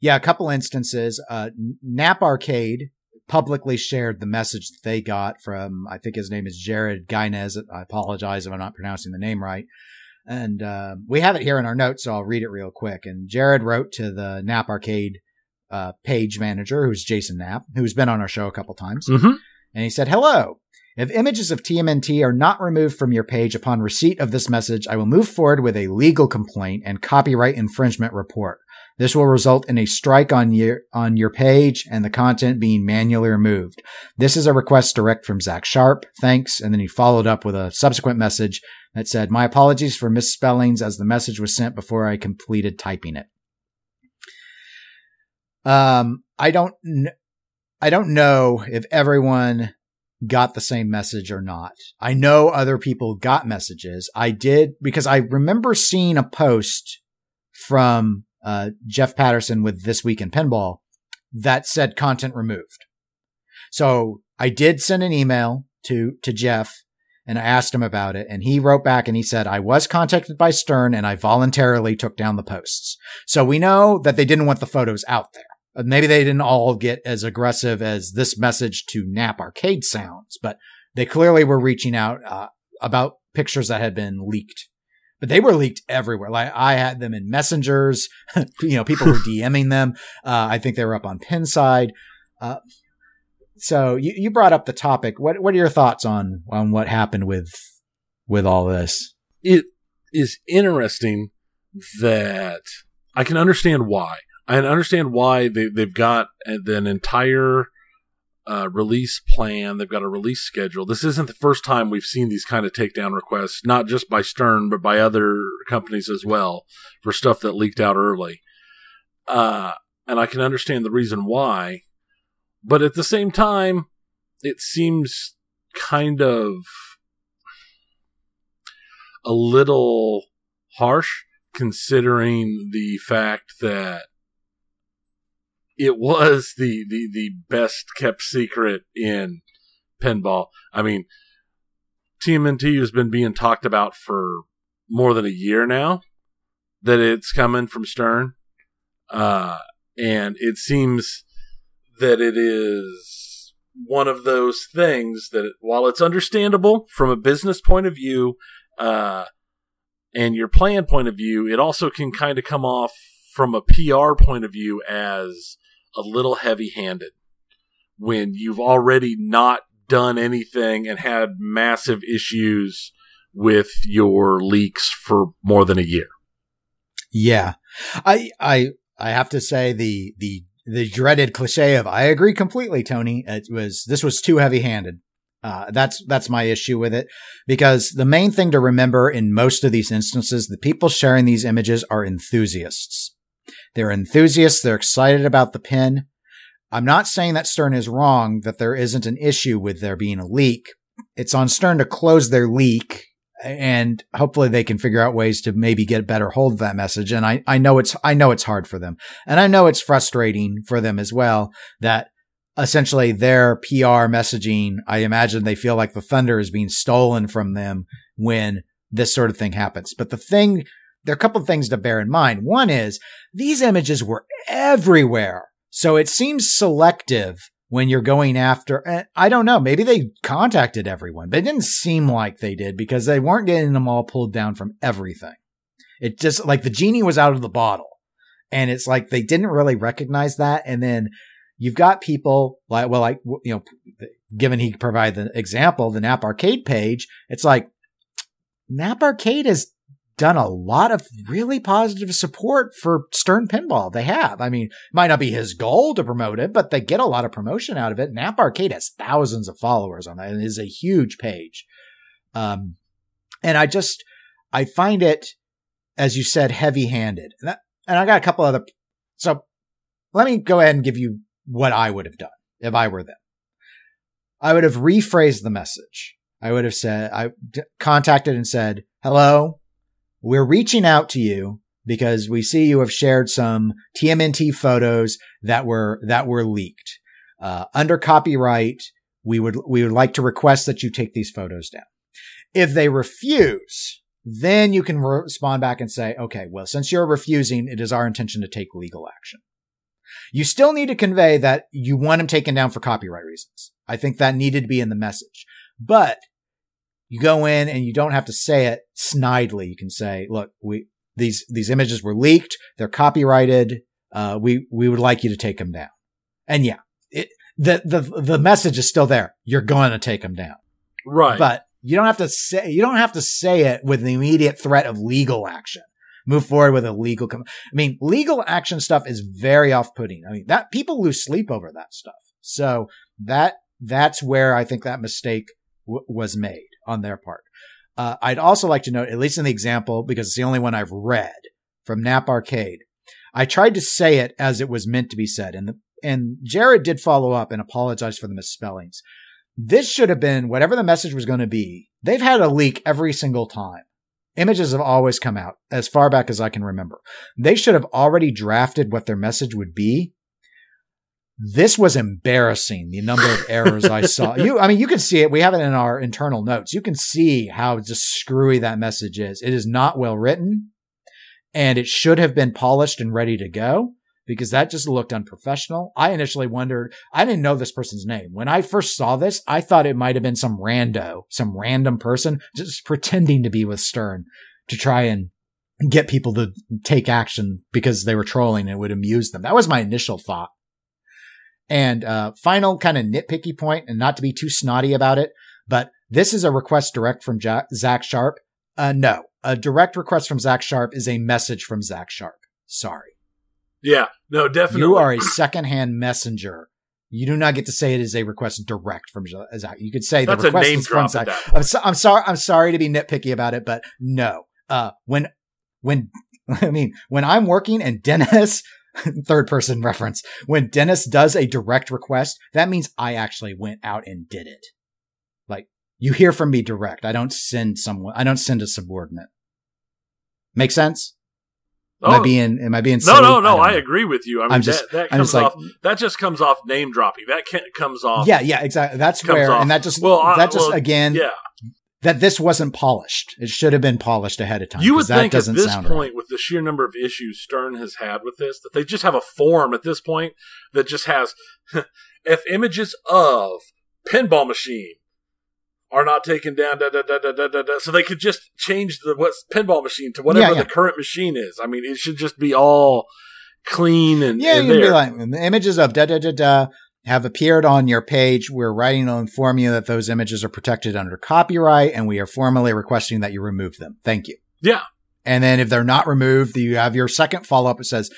S3: yeah, a couple instances. Uh, Knapp Arcade publicly shared the message that they got from, I think his name is Jared Gainez. I apologize if I'm not pronouncing the name right. And uh, we have it here in our notes, so I'll read it real quick. And Jared wrote to the Knapp Arcade uh, page manager, who's Jason Knapp, who's been on our show a couple times.
S2: mhm.
S3: And he said, Hello. If images of TMNT are not removed from your page upon receipt of this message, I will move forward with a legal complaint and copyright infringement report. This will result in a strike on your on your page and the content being manually removed. This is a request direct from Zach Sharpe. Thanks. And then he followed up with a subsequent message that said, My apologies for misspellings as the message was sent before I completed typing it. Um, I don't, kn- I don't know if everyone got the same message or not. I know other people got messages. I did because I remember seeing a post from uh, Jeff Patterson with This Week in Pinball that said content removed. So I did send an email to, to Jeff and I asked him about it and he wrote back and he said, I was contacted by Stern and I voluntarily took down the posts. So we know that they didn't want the photos out there. Uh, Maybe they didn't all get as aggressive as this message to Knapp Arcade sounds, but they clearly were reaching out uh, about pictures that had been leaked. But they were leaked everywhere. Like I had them in messengers. <laughs> you know, people were <laughs> DMing them. Uh, I think they were up on Pinside. Uh, so you, you brought up the topic. What what are your thoughts on on what happened with with all this?
S2: it is interesting that I can understand why. I understand why they, they've got an an entire uh, release plan. They've got a release schedule. This isn't the first time we've seen these kind of takedown requests, not just by Stern, but by other companies as well for stuff that leaked out early. Uh, and I can understand the reason why. But at the same time, it seems kind of a little harsh considering the fact that it was the, the, the best kept secret in pinball. I mean, TMNT has been being talked about for more than a year now that it's coming from Stern. Uh, and it seems that it is one of those things that while it's understandable from a business point of view, uh, and your plan point of view, it also can kind of come off from a PR point of view as a little heavy handed when you've already not done anything and had massive issues with your leaks for more than a year.
S3: Yeah, I I I have to say the the the dreaded cliche of I agree completely, Tony. It was this was too heavy handed. Uh, that's that's my issue with it because the main thing to remember in most of these instances, the people sharing these images are enthusiasts. They're enthusiasts. They're excited about the pin. I'm not saying that Stern is wrong that there isn't an issue with there being a leak. It's on Stern to close their leak and hopefully they can figure out ways to maybe get better hold of that message. And I, I know it's, I know it's hard for them and I know it's frustrating for them as well that essentially their PR messaging, I imagine they feel like the thunder is being stolen from them when this sort of thing happens. But the thing, there are a couple of things to bear in mind. One is these images were everywhere. So it seems selective when you're going after, eh, I don't know, maybe they contacted everyone, but it didn't seem like they did because they weren't getting them all pulled down from everything. It just like the genie was out of the bottle and it's like they didn't really recognize that. And then you've got people like, well, like, you know, given he provided the example, the Knapp Arcade page, it's like Knapp Arcade has done a lot of really positive support for Stern Pinball. They have. I mean, might not be his goal to promote it, but they get a lot of promotion out of it. Knapp Arcade has thousands of followers on that and is a huge page. Um, and I just, I find it, as you said, heavy handed. And, and I got a couple other, so let me go ahead and give you what I would have done if I were them. I would have rephrased the message. I would have said, I d- contacted and said, hello, we're reaching out to you because we see you have shared some TMNT photos that were, that were leaked. Uh, under copyright, we would, we would like to request that you take these photos down. If they refuse, then you can respond back and say, okay, well, since you're refusing, it is our intention to take legal action. You still need to convey that you want them taken down for copyright reasons. I think that needed to be in the message. But you go in and you don't have to say it snidely. You can say, look, we, these, these images were leaked. They're copyrighted. Uh, we, we would like you to take them down. And yeah, it, the, the, the message is still there. You're going to take them down.
S2: Right.
S3: But you don't have to say, you don't have to say it with the immediate threat of legal action. Move forward with a legal, com- I mean, legal action stuff is very off-putting. I mean, that people lose sleep over that stuff. So that, that's where I think that mistake w- was made on their part. Uh, I'd also like to note, at least in the example, because it's the only one I've read from Knapp Arcade, I tried to say it as it was meant to be said, and the, and Jared did follow up and apologize for the misspellings. This should have been whatever the message was going to be. They've had a leak every single time. Images have always come out as far back as I can remember. They should have already drafted what their message would be this was embarrassing. The number of errors I saw. <laughs> You, I mean, you can see it. We have it in our internal notes. You can see how just screwy that message is. It is not well written and it should have been polished and ready to go because that just looked unprofessional. I initially wondered, I didn't know this person's name. When I first saw this, I thought it might have been some rando, some random person just pretending to be with Stern to try and get people to take action because they were trolling and it would amuse them. That was my initial thought. And uh, final kind of nitpicky point, and not to be too snotty about it, but this is a request direct from Jack- Zach Sharpe. Uh, no, a direct request from Zach Sharpe is a message from Zach Sharpe. Sorry.
S2: Yeah, no, definitely.
S3: You are a secondhand messenger. You do not get to say it is a request direct from Zach. You could say
S2: That's
S3: the request is from Zach. I'm, so, I'm sorry. I'm sorry to be nitpicky about it, but no. Uh, when, when, <laughs> I mean, when I'm working and Dennis <laughs> third person reference. When Dennis does a direct request, that means I actually went out and did it. Like you hear from me direct. I don't send someone, I don't send a subordinate. Make sense? Am I
S2: Oh,
S3: being, am I being
S2: no,
S3: silly?
S2: no, no.
S3: don't
S2: I, agree with you. I mean,
S3: I'm just-
S2: that, that
S3: I'm
S2: comes
S3: like-
S2: off. That just comes off name dropping. That comes off.
S3: Yeah, yeah, exactly. That's where,
S2: off-
S3: and that just,
S2: well, I-
S3: that just
S2: well,
S3: again,
S2: yeah.
S3: That this wasn't polished. It should have been polished ahead of time.
S2: You would
S3: that
S2: think at this point,
S3: right.
S2: with the sheer number of issues Stern has had with this, that they just have a form at this point that just has <laughs> if images of pinball machine are not taken down, da, da, da, da, da, da, da. so they could just change the what's pinball machine to whatever
S3: Yeah, yeah.
S2: the current machine is. I mean, it should just be all clean and
S3: Yeah,
S2: and
S3: you can be like, the images of da da da da have appeared on your page. We're writing to inform you that those images are protected under copyright and we are formally requesting that you remove them. Thank you.
S2: yeah,
S3: And then if they're not removed, you have your second follow up. It says,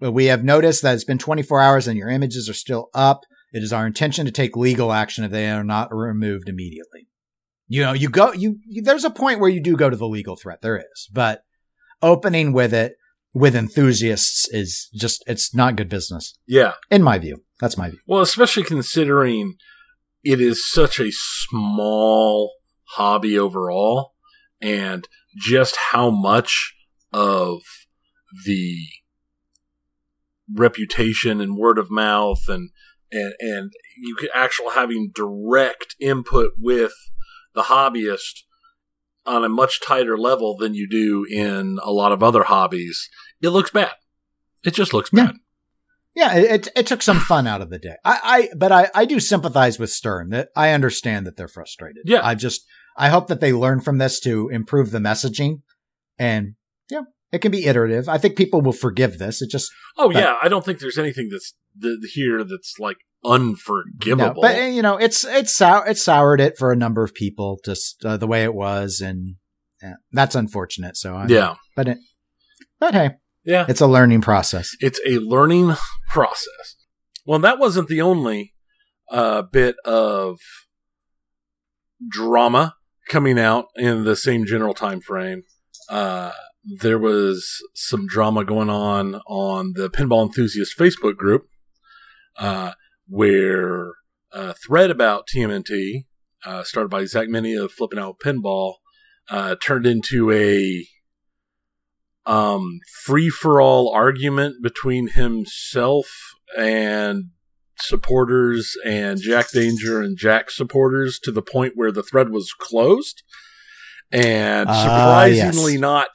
S3: well, we have noticed that it's been 24 hours and your images are still up. It is our intention to take legal action if they are not removed immediately. You know, you go, you, you there's a point where you do go to the legal threat. There is, but opening with it with enthusiasts is just, it's not good business
S2: yeah.
S3: in my view. That's my view.
S2: Well, especially considering it is such a small hobby overall, and just how much of the reputation and word of mouth and and and you could actually having direct input with the hobbyist on a much tighter level than you do in a lot of other hobbies. It looks bad. It just looks
S3: Yeah.
S2: bad.
S3: Yeah, it, it, took some fun out of the day. I, I, but I, I do sympathize with Stern that I understand that they're frustrated.
S2: Yeah.
S3: I just, I hope that they learn from this to improve the messaging and yeah, it can be iterative. I think people will forgive this. It just,
S2: Oh
S3: But-
S2: yeah, I don't think there's anything that's th- here that's like unforgivable.
S3: no, but you know, it's, it's sour, it soured it for a number of people, just uh, the way it was. And yeah, that's unfortunate. So I,
S2: Yeah.
S3: but it, but hey,
S2: Yeah.
S3: it's a learning process.
S2: It's a learning process. Well, that wasn't the only uh, bit of drama coming out in the same general time frame. Uh, there was some drama going on on the Pinball Enthusiast Facebook group, uh, where a thread about TMNT, uh, started by Zach Meny of Flipping Out Pinball, uh, turned into a um, free for all argument between himself and supporters and Jack Danger and Jack supporters to the point where the thread was closed and
S3: Ah,
S2: surprisingly
S3: yes.
S2: not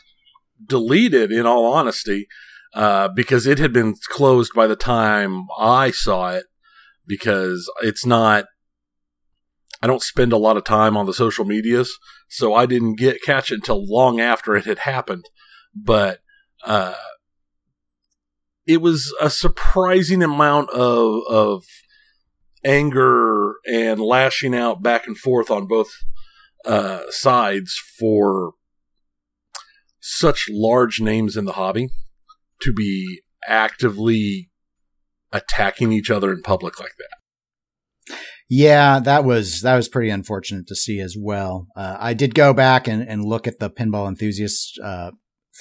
S2: deleted in all honesty uh, because it had been closed by the time I saw it because it's not I don't spend a lot of time on the social medias so I didn't get catch it until long after it had happened but uh, it was a surprising amount of of anger and lashing out back and forth on both uh, sides for such large names in the hobby to be actively attacking each other in public like that.
S3: Yeah, that was that was pretty unfortunate to see as well. Uh, I did go back and, and look at the pinball enthusiast uh,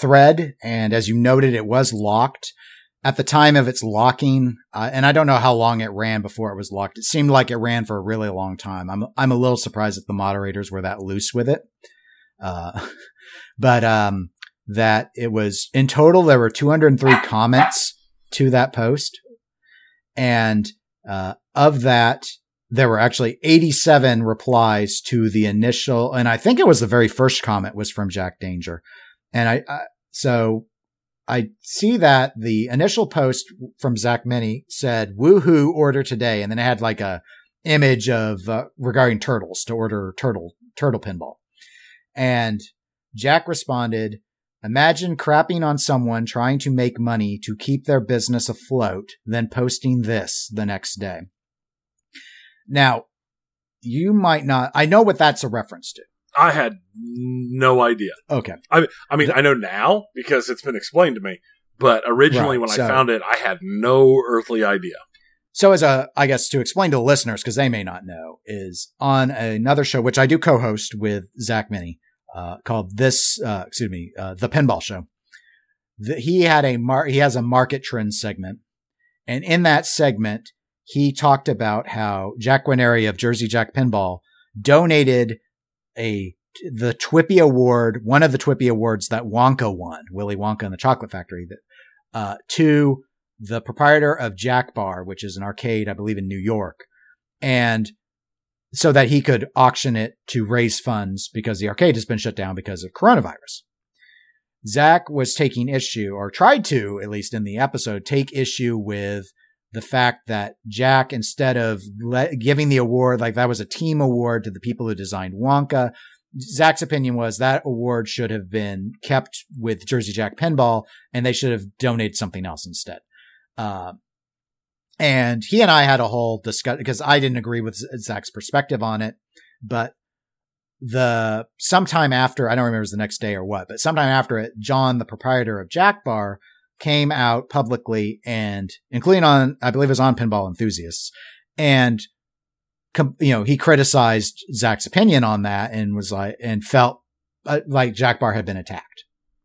S3: thread, and as you noted, it was locked at the time of its locking. Uh, and I don't know how long it ran before it was locked. It seemed like it ran for a really long time. I'm I'm a little surprised that the moderators were that loose with it. Uh, <laughs> but um, that it was in total there were 203 comments to that post, and uh, of that there were actually 87 replies to the initial, and I think it was the very first comment was from Jack Danger. And I, I so I see that the initial post from Zach Meny said, woohoo, order today. And then it had like a image of uh, regarding turtles to order turtle, turtle pinball. And Jack responded, imagine crapping on someone trying to make money to keep their business afloat, then posting this the next day. Now, you might not, I know what that's a reference to.
S2: I had no idea.
S3: Okay.
S2: I, I mean, I know now because it's been explained to me, but originally
S3: Right,
S2: when
S3: so-
S2: I found it, I had no earthly idea.
S3: So as a, I guess to explain to the listeners, because they may not know, is on another show, which I do co-host with Zach Meny, uh, called this, uh, excuse me, uh, the Pinball Show. The, he had a mar- he has a market trend segment. And in that segment, he talked about how Jack Guarnieri of Jersey Jack Pinball donated a, the TWIPY Award, one of the TWIPY Awards that Wonka won, Willy Wonka and the Chocolate Factory, that, uh, to the proprietor of Jack Bar, which is an arcade, I believe, in New York, and so that he could auction it to raise funds because the arcade has been shut down because of coronavirus. Zach was taking issue, or tried to, at least in the episode, take issue with the fact that Jack, instead of le- giving the award, like that was a team award to the people who designed Wonka, Zach's opinion was that award should have been kept with Jersey Jack Pinball and they should have donated something else instead. Uh, and he and I had a whole discussion because I didn't agree with Zach's perspective on it, but the sometime after, I don't remember it was the next day or what, but sometime after it, John, the proprietor of Jack Bar, came out publicly and including on, I believe it was on Pinball Enthusiasts and you know, he criticized Zach's opinion on that and was like, and felt uh, like Jack Bar had been attacked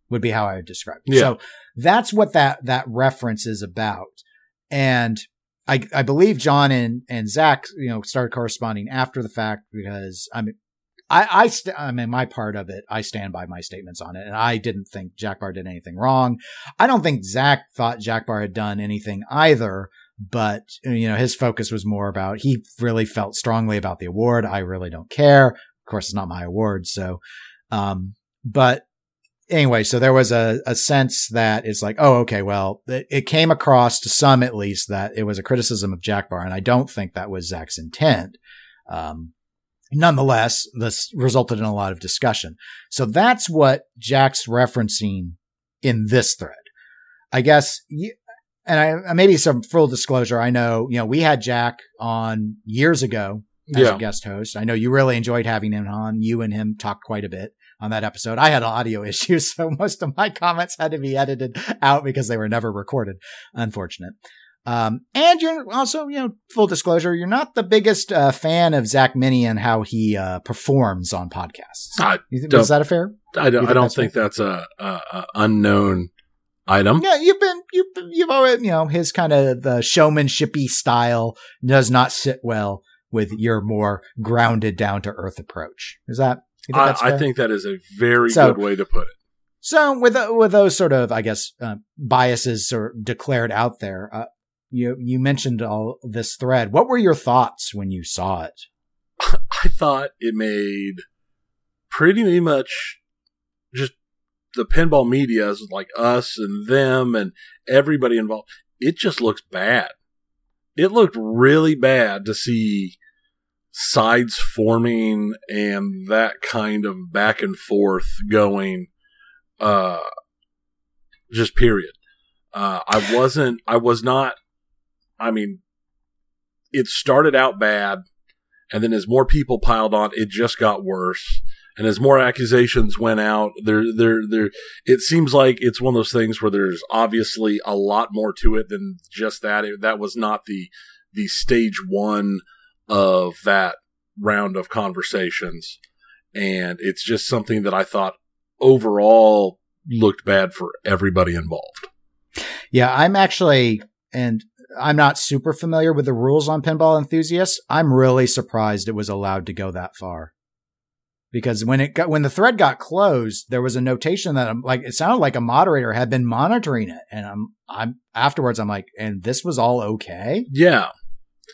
S3: would be how I would describe it.
S2: Yeah.
S3: So that's what that, that reference is about. And I, I believe John and, and Zach, you know, started corresponding after the fact because I mean, I, I, st- I mean, my part of it, I stand by my statements on it. And I didn't think Jack Bar did anything wrong. I don't think Zach thought Jack Bar had done anything either, but you know, his focus was more about, he really felt strongly about the award. I really don't care. Of course, it's not my award. So, um, but anyway, so there was a, a sense that it's like, oh, okay, well, it, it came across to some at least that it was a criticism of Jack Bar. And I don't think that was Zach's intent. Um, nonetheless, this resulted in a lot of discussion. So that's what Jack's referencing in this thread. I guess, and I maybe some full disclosure. I know, you know, we had Jack on years ago as
S2: Yeah.
S3: a guest host. I know you really enjoyed having him on. You and him talked quite a bit. on that episode. I had audio <laughs> issues, so most of my comments had to be edited out because they were never recorded. Unfortunate. Um, and you're also, you know, full disclosure, you're not the biggest uh, fan of Zach Meny and how he uh, performs on podcasts.
S2: I
S3: think, is that a fair?
S2: I don't.
S3: You
S2: I
S3: think
S2: don't
S3: that's
S2: think that's a, a, a unknown item.
S3: Yeah, you've been you've you've already you know his kind of the showmanshipy style does not sit well with your more grounded, down to earth approach. Is that? Think
S2: I, I think that is a very
S3: So-
S2: good way to put it.
S3: So with with those sort of I guess uh, biases or declared out there, uh, you you mentioned all this thread. What were your thoughts when you saw it? <laughs>
S2: I thought it made pretty much just the pinball media, is like us and them and everybody involved. It just looks bad. It looked really bad to see sides forming and that kind of back and forth going. Uh, just period. Uh, I wasn't, I was not, I mean, it started out bad and then as more people piled on, it just got worse. And as more accusations went out, there, there, there, it seems like it's one of those things where there's obviously a lot more to it than just that. It, that was not the, the stage one of that round of conversations. And it's just something that I thought overall looked bad for everybody involved.
S3: Yeah, I'm actually, and I'm not super familiar with the rules on pinball enthusiasts. I'm really surprised it was allowed to go that far. Because when it got, when the thread got closed, there was a notation that I'm like, it sounded like a moderator had been monitoring it. And I'm, I'm afterwards, I'm like, and this was all okay.
S2: Yeah.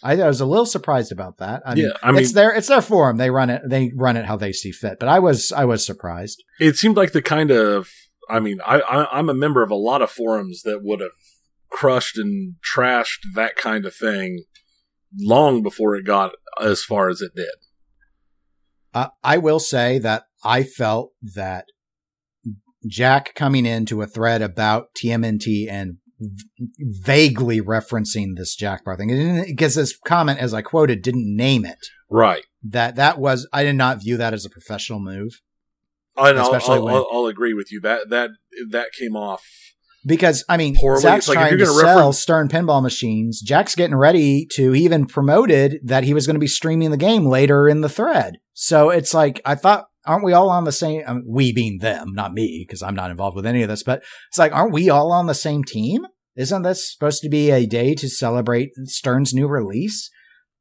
S3: I, I was a little surprised about that. I mean,
S2: Yeah, I mean-
S3: it's their, it's their forum. They run it, they run it how they see fit. But I was, I was surprised.
S2: it seemed like the kind of i mean I, I i'm a member of a lot of forums that would have crushed and trashed that kind of thing long before it got as far as it did.
S3: Uh, I will say that I felt that Jack coming into a thread about TMNT and v- vaguely referencing this Jack Bar thing, because this comment, as I quoted, didn't name it.
S2: right.
S3: That that was I did not view that as a professional move.
S2: I'll,
S3: Especially
S2: I'll, I'll, I'll agree with you. That that that came off
S3: because I mean
S2: Poorly.
S3: Zach's
S2: like
S3: trying to sell Stern pinball machines. Jack's getting ready to he even promoted that he was going to be streaming the game later in the thread. So it's like I thought. Aren't we all on the same? I mean, we being them, not me, because I'm not involved with any of this. But it's like, aren't we all on the same team? Isn't this supposed to be a day to celebrate Stern's new release?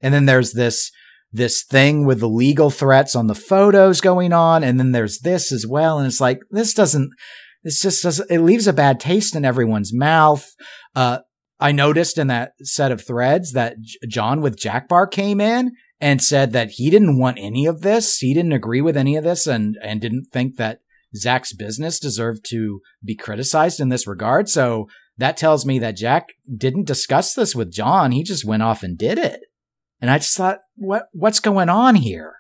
S3: And then there's this this thing with the legal threats on the photos going on, and then there's this as well. And it's like this doesn't. This just doesn't. It leaves a bad taste in everyone's mouth. Uh, I noticed in that set of threads that J- John with Jack Bar came in and said that he didn't want any of this. He didn't agree with any of this, and and didn't think that Zach's business deserved to be criticized in this regard. So that tells me that Jack didn't discuss this with John. He just went off and did it. And I just thought, what what's going on here?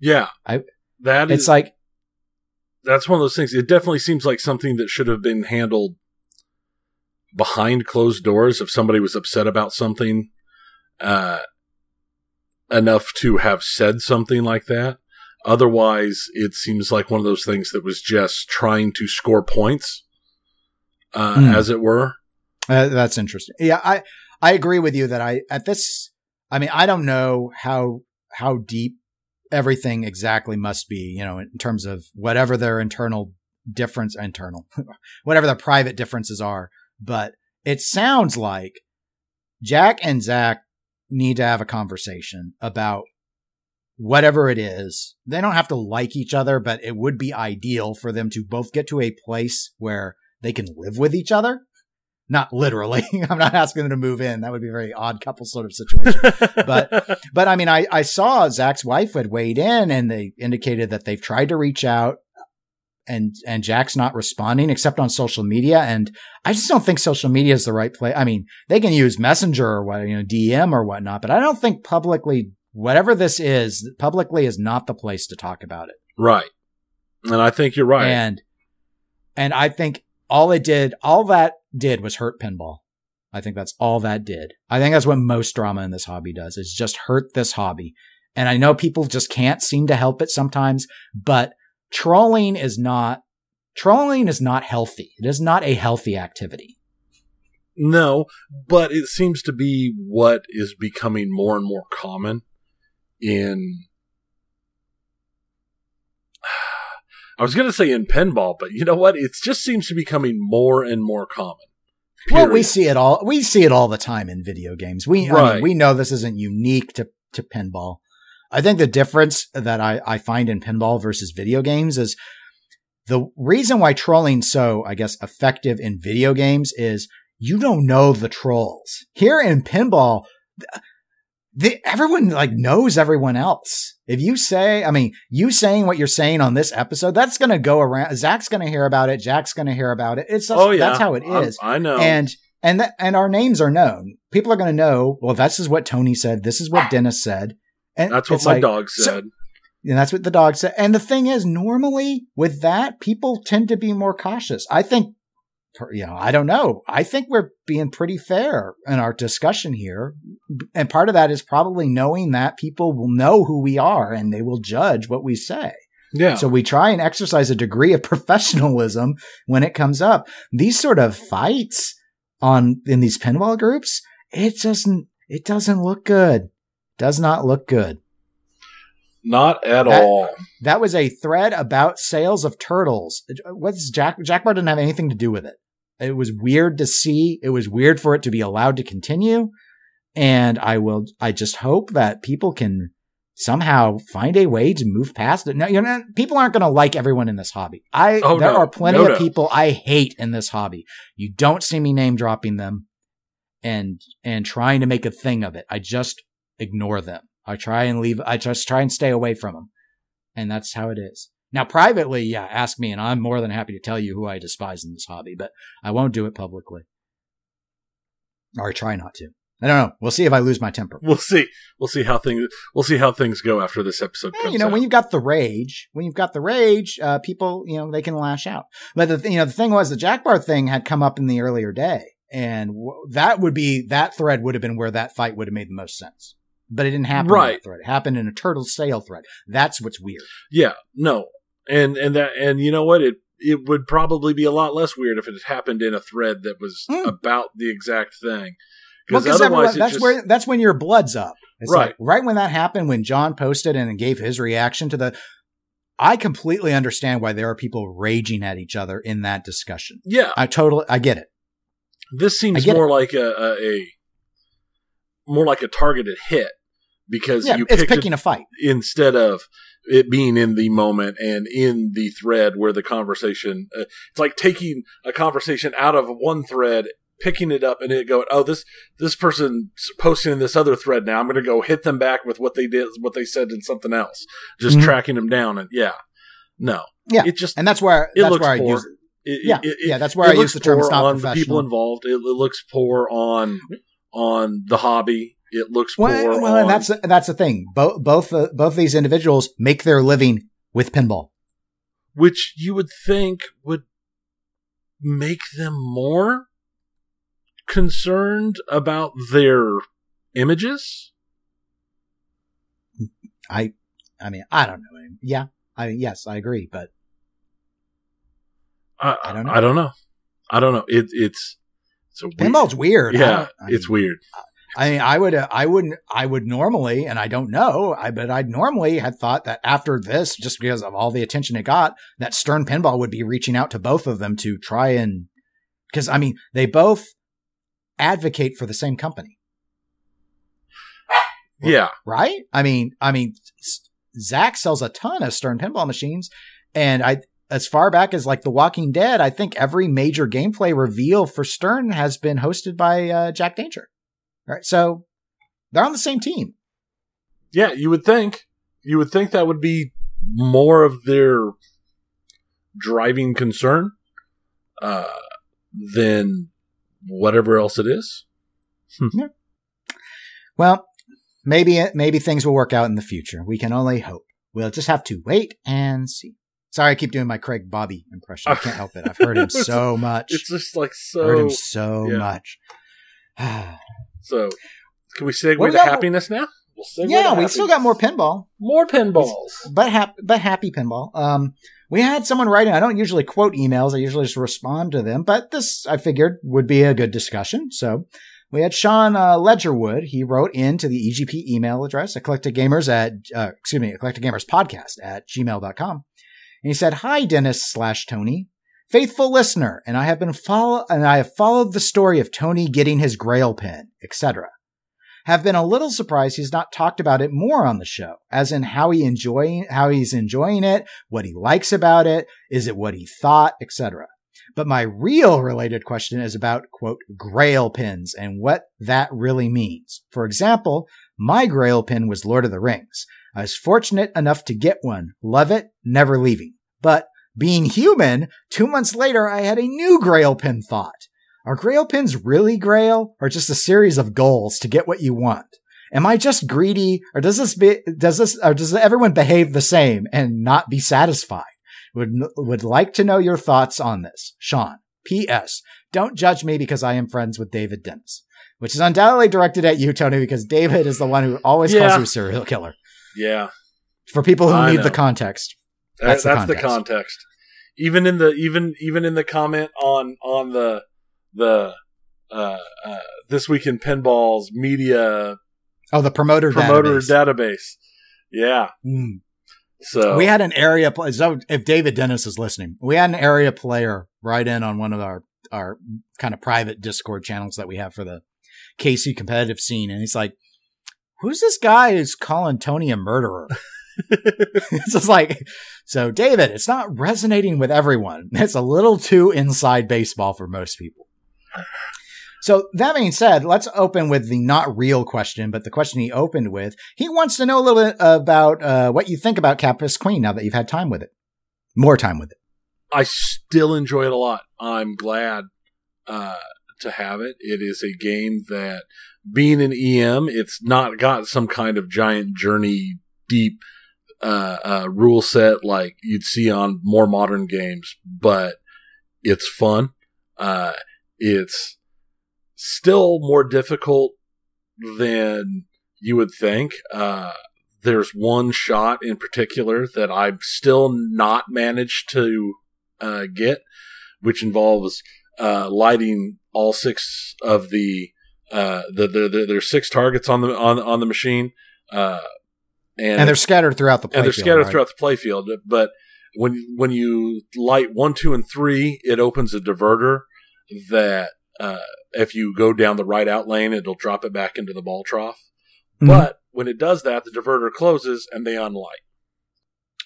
S2: yeah
S3: I-
S2: that
S3: It's
S2: is
S3: like,
S2: that's one of those things it definitely seems like something that should have been handled behind closed doors if somebody was upset about something uh enough to have said something like that otherwise it seems like one of those things that was just trying to score points uh
S3: Hmm.
S2: as it were
S3: Uh, that's interesting. Yeah, I I agree with you that I at this. I mean, I don't know how how deep everything exactly must be. You know, in terms of whatever their internal difference, internal, <laughs> whatever their private differences are. But it sounds like Jack and Zach need to have a conversation about whatever it is. They don't have to like each other, but it would be ideal for them to both get to a place where they can live with each other. Not literally. <laughs> I'm not asking them to move in. That would be a very odd couple sort of situation. But- <laughs> but I mean, I, I saw Zach's wife had weighed in and they indicated that they've tried to reach out and, and Jack's not responding except on social media. And I just don't think social media is the right place. I mean, they can use messenger or what, you know, DM or whatnot, but I don't think publicly, whatever this is, publicly is not the place to talk about it.
S2: right and i think you're right
S3: And and I think all it did, all that did was hurt pinball. I think that's all that did. I think that's what most drama in this hobby does is just hurt this hobby. And I know people just can't seem to help it sometimes, but trolling is not trolling is not healthy. It is not a healthy activity.
S2: No, but it seems to be what is becoming more and more common in. I was going to say in pinball, but you know what? It just seems to be becoming more and more common.
S3: Well, we see it all. We see it all the time in video games. We, I mean, we know this isn't unique to, to pinball. I think the difference that I, I find in pinball versus video games is the reason why trolling's so, I guess, effective in video games is you don't know the trolls. Here in pinball, the, everyone like knows everyone else. If you say, I mean, you saying what you're saying on this episode, that's going to go around. Zach's going to hear about it. Jack's going to hear about it. It's just,
S2: oh yeah,
S3: that's how it is.
S2: I'm- I know.
S3: and and th- and our names are known. People are going to know. Well, this is what Tony said. This is what Dennis said. And
S2: that's what my
S3: like-
S2: dog
S3: so-
S2: said.
S3: and that's what the dog said. And the thing is, normally with that, people tend to be more cautious. I think, you know, I don't know. I think we're being pretty fair in our discussion here. And part of that is probably knowing that people will know who we are and they will judge what we say.
S2: yeah.
S3: So we try and exercise a degree of <laughs> professionalism when it comes up. These sort of fights on in these pinball groups, it doesn't it doesn't look good. Does not look good.
S2: Not at
S3: That-
S2: all.
S3: That was a thread about sales of turtles. What's Jack Jack Bar didn't have anything to do with it. It was weird to see. It was weird for it to be allowed to continue. And I will I just hope that people can somehow find a way to move past it. No, you know, people aren't going to like everyone in this hobby. I
S2: Oh,
S3: there
S2: no.
S3: are plenty
S2: No,
S3: of people I hate in this hobby. You don't see me name dropping them and and trying to make a thing of it. I just ignore them. I try and leave. I just try and stay away from them, and that's how it is. Now, privately, yeah, ask me, and I'm more than happy to tell you who I despise in this hobby, but I won't do it publicly, or I try not to. I don't know. We'll see if I lose my temper.
S2: We'll see. We'll see how things. We'll see how things go after this episode
S3: Eh,
S2: comes
S3: you know,
S2: out.
S3: when you've got the rage, when you've got the rage, uh, people, you know, they can lash out. But the, th- you know, the thing was the Jack Bar thing had come up in the earlier day, and w- that would be that thread would have been where that fight would have made the most sense. But it didn't happen in
S2: Right.
S3: that thread. It happened in a turtle sale thread. That's what's weird.
S2: Yeah, no, and and that and you know what? It it would probably be a lot less weird if it had happened in a thread that was
S3: Mm.
S2: about the exact thing. Because
S3: because
S2: otherwise, it
S3: that's
S2: just,
S3: where that's when your blood's up. It's
S2: Right.
S3: like right when that happened, when John posted and gave his reaction to the. I completely understand why there are people raging at each other in that discussion.
S2: yeah,
S3: I totally, I get it.
S2: this seems more like a, a a more like a targeted hit because
S3: Yeah,
S2: you
S3: it's
S2: picked it
S3: picking a fight.
S2: instead of it being in the moment and in the thread where the conversation uh, it's like taking a conversation out of one thread picking it up and it going oh this this person posting in this other thread now. I'm going to go hit them back with what they did what they said in something else. Just
S3: Mhm.
S2: tracking them down and yeah. No.
S3: Yeah,
S2: it just
S3: And that's where
S2: It
S3: that's
S2: looks
S3: where I use it. Yeah,
S2: it- it-
S3: yeah, that's where
S2: it
S3: I use the term. It's
S2: poor
S3: not
S2: on the people involved. It, it looks poor on on the hobby it looks poor
S3: Well, well,
S2: on
S3: and that's that's the thing. Both both uh, both these individuals make their living with pinball.
S2: which you would think would make them more concerned about their images.
S3: I I mean I don't know. Yeah, I yes I agree, but
S2: I,
S3: I don't know.
S2: I don't know. I don't know. It, it's it's a weird,
S3: pinball's weird. I
S2: Yeah,
S3: don't- I
S2: it's
S3: mean,
S2: weird.
S3: I mean, I would, uh, I wouldn't, I would normally, and I don't know, I but I'd normally had thought that after this, just because of all the attention it got, that Stern Pinball would be reaching out to both of them to try and, because I mean, they both advocate for the same company,
S2: Yeah,
S3: right? I mean, I mean, Zach sells a ton of Stern Pinball machines, and I, as far back as like The Walking Dead, I think every major gameplay reveal for Stern has been hosted by uh, Jack Danger. Right, so they're on the same team.
S2: yeah. You would think. You would think that would be more of their driving concern uh, than whatever else it is. yeah.
S3: Well, maybe maybe things will work out in the future. We can only hope. We'll just have to wait and see. Sorry, I keep doing my Craig Bobby impression. I can't help it. I've heard him <laughs> so much.
S2: It's just like so.
S3: heard him
S2: so.
S3: so
S2: yeah.
S3: much. <sighs> <sighs> <sighs>
S2: So, can we segue
S3: Well,
S2: to
S3: no.
S2: happiness now? We'll segue
S3: yeah,
S2: to
S3: we still got more pinball,
S2: more pinballs.
S3: but happy, but happy pinball. Um, we had someone writing. I don't usually quote emails. I usually just respond to them, but this I figured would be a good discussion. So we had Sean uh, Ledgerwood. He wrote into the EGP email address, Eclectic Gamers at, uh, excuse me, Eclectic Gamers Podcast at gmail.com. And he said, Hi, Dennis slash Tony. Faithful listener, and I have been follow, and I have followed the story of Tony getting his Grail pin, etc. Have been a little surprised he's not talked about it more on the show, as in how he enjoying, how he's enjoying it, what he likes about it, is it what he thought, etc. But my real related question is about, quote, grail pins and what that really means. For example, my grail pin was Lord of the Rings. I was fortunate enough to get one. Love it, never leaving. But being human, two months later, I had a new grail pin thought. Are grail pins really grail or just a series of goals to get what you want? Am I just greedy or does this be, does this, or does everyone behave the same and not be satisfied? Would, would like to know your thoughts on this. Sean. P.S. Don't judge me because I am friends with David Dennis. Which is undoubtedly directed at you, Tony, because David is the one who always calls you a serial killer.
S2: Yeah,
S3: For people who
S2: I
S3: need
S2: know.
S3: the context.
S2: That-
S3: That's
S2: that's,
S3: the
S2: the,
S3: context.
S2: context. Even in the even even in the comment on on the the uh, uh, this week in pinballs media
S3: Oh, the promoter,
S2: promoter
S3: database.
S2: database. Yeah.
S3: Mm.
S2: So
S3: We had an area play. So if David Dennis is listening, we had an area player write in on one of our our kind of private Discord channels that we have for the KC competitive scene, and he's like, "Who's this guy who's calling Tony a murderer?" <laughs> <laughs> it's just like, so David, it's not resonating with everyone. <laughs> It's a little too inside baseball for most people. So that being said, let's open with the not real question, but the question he opened with. He wants to know a little bit about uh, what you think about Campus Queen now that you've had time with it, more time with it.
S2: I still enjoy it a lot. I'm glad uh, to have it. It is a game that, being an EM, it's not got some kind of giant journey, deep uh, uh, rule set like you'd see on more modern games, but it's fun. Uh, it's still more difficult than you would think. Uh, there's one shot in particular that I've still not managed to uh, get, which involves uh, lighting all six of the uh, the, the, the there's six targets on the on on the machine, uh, and,
S3: And they're scattered throughout the
S2: and they're
S3: playfield,
S2: scattered
S3: right?
S2: throughout the playfield. But when when you light one, two, and three, it opens a diverter that uh, if you go down the right out lane, it'll drop it back into the ball trough.
S3: Mhm.
S2: But when it does that, the diverter closes and they unlight.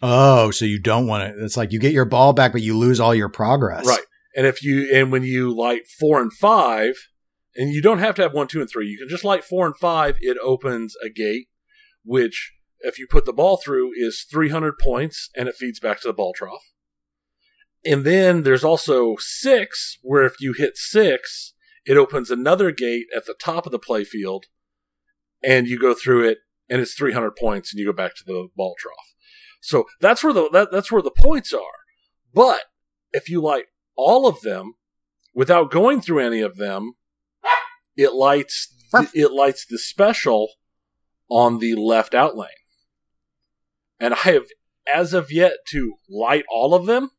S3: Oh, so you don't want to. It's like you get your ball back, but you lose all your progress.
S2: Right. And if you and when you light four and five, and you don't have to have one, two, and three, you can just light four and five. It opens a gate, which if you put the ball through is 300 points, and it feeds back to the ball trough. And then there's also six, where if you hit six, it opens another gate at the top of the playfield, and you go through it, and it's 300 points, and you go back to the ball trough. So that's where the that, that's where the points are. But if you light all of them without going through any of them, it lights it lights the special on the left out lane. And I have as of yet to light all of them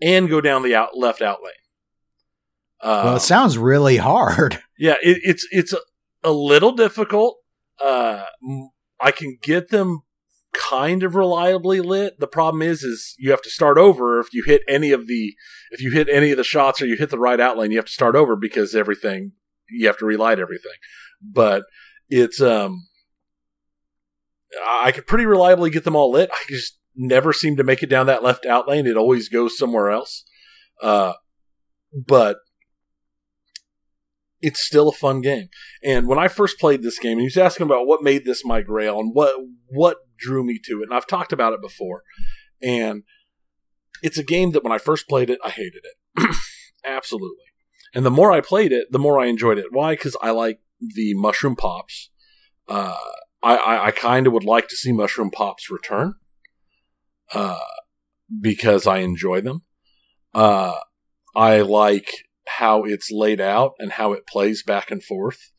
S2: and go down the out left out lane. Uh,
S3: Well, it sounds really hard. <laughs>
S2: yeah, it, it's it's a, a little difficult. Uh, I can get them kind of reliably lit. The problem is, is you have to start over if you hit any of the if you hit any of the shots or you hit the right out lane, you have to start over because everything you have to relight everything. But it's um, I could pretty reliably get them all lit. I just never seem to make it down that left out lane. It always goes somewhere else. Uh, but it's still a fun game. And when I first played this game, and he was asking about what made this my grail and what what drew me to it, and I've talked about it before. And it's a game that when I first played it, I hated it. <clears throat> Absolutely. And the more I played it, the more I enjoyed it. Why? Because I like the mushroom pops. Uh, I, I, I kind of would like to see mushroom pops return. Uh, because I enjoy them. Uh, I like how it's laid out and how it plays back and forth.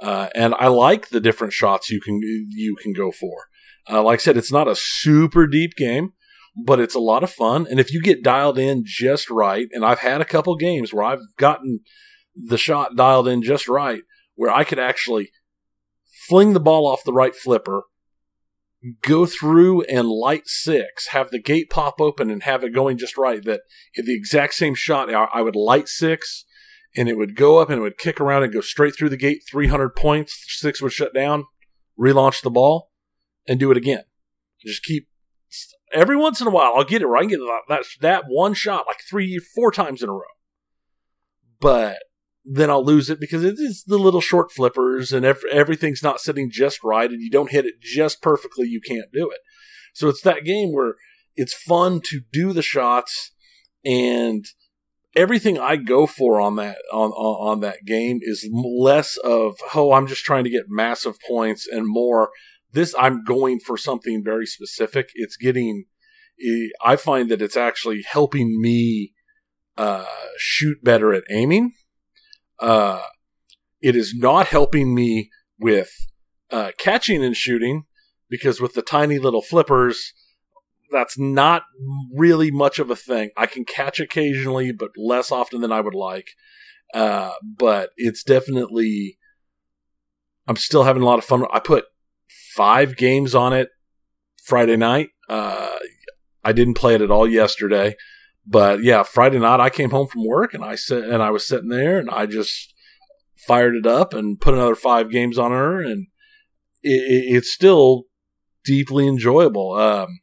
S2: Uh, and I like the different shots you can you can go for. Uh, like I said, it's not a super deep game, but it's a lot of fun. And if you get dialed in just right, and I've had a couple games where I've gotten the shot dialed in just right, where I could actually fling the ball off the right flipper, go through and light six, have the gate pop open and have it going just right. That the exact same shot, I would light six and it would go up and it would kick around and go straight through the gate, 300 points, six would shut down, relaunch the ball, and do it again. Just keep, every once in a while, I'll get it right. I can get that, that one shot like three, four times in a row. But then I'll lose it because it is the little short flippers and everything's not sitting just right and you don't hit it just perfectly, you can't do it. So it's that game where it's fun to do the shots and everything I go for on that on, on, on that game is less of oh I'm just trying to get massive points and more this I'm going for something very specific. It's getting I find that it's actually helping me uh, shoot better at aiming uh, it is not helping me with uh, catching and shooting because with the tiny little flippers, that's not really much of a thing. I can catch occasionally, but less often than I would like. Uh, but it's definitely, I'm still having a lot of fun. I put five games on it Friday night. Uh, I didn't play it at all yesterday. But yeah, Friday night I came home from work and I said, and I was sitting there and I just fired it up and put another five games on her, and it, it's still deeply enjoyable. Um,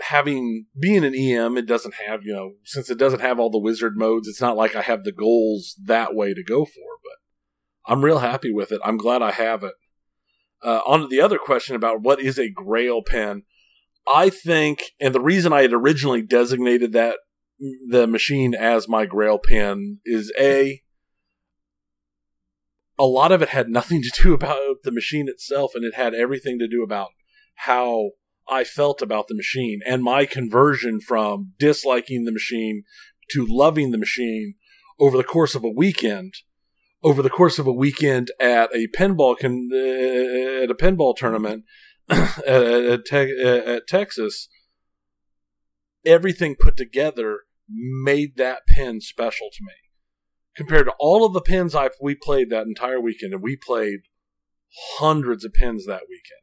S2: having being an EM, it doesn't have you know since it doesn't have all the wizard modes. It's not like I have the goals that way to go for, but I'm real happy with it. I'm glad I have it. Uh, on to the other question about what is a Grail pin. I think, and the reason I had originally designated that the machine as my grail pin is a a lot of it had nothing to do <laughs> about the machine itself and it had everything to do about how I felt about the machine and my conversion from disliking the machine to loving the machine over the course of a weekend over the course of a weekend at a pinball con- uh, at a pinball tournament <coughs> at, at, at Texas, everything put together made that pen special to me. Compared to all of the pins I we played that entire weekend, and we played hundreds of pins that weekend.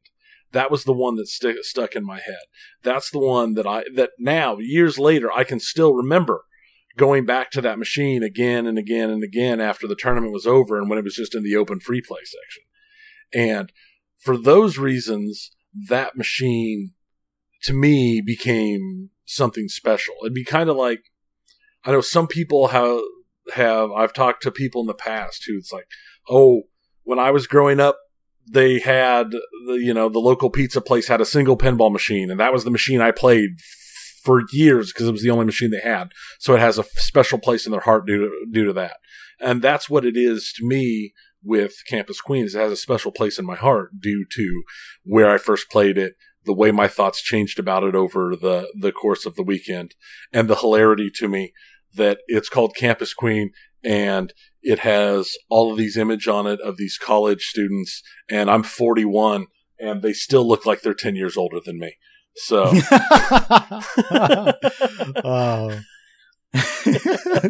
S2: That was the one that st- stuck in my head. That's the one that I that now years later I can still remember going back to that machine again and again and again after the tournament was over and when it was just in the open free play section. And for those reasons, that machine to me became something special. It'd be kind of like I know some people have have I've talked to people in the past who it's like, oh, when I was growing up, they had the, you know the local pizza place had a single pinball machine, and that was the machine I played for years because it was the only machine they had. So it has a special place in their heart due to, due to that, and that's what it is to me with Campus Queens. It has a special place in my heart due to where I first played it, the way my thoughts changed about it over the, the course of the weekend, and the hilarity to me that it's called Campus Queen and it has all of these image on it of these college students and I'm 41 and they still look like they're 10 years older than me. So <laughs> <laughs> <laughs>
S3: oh.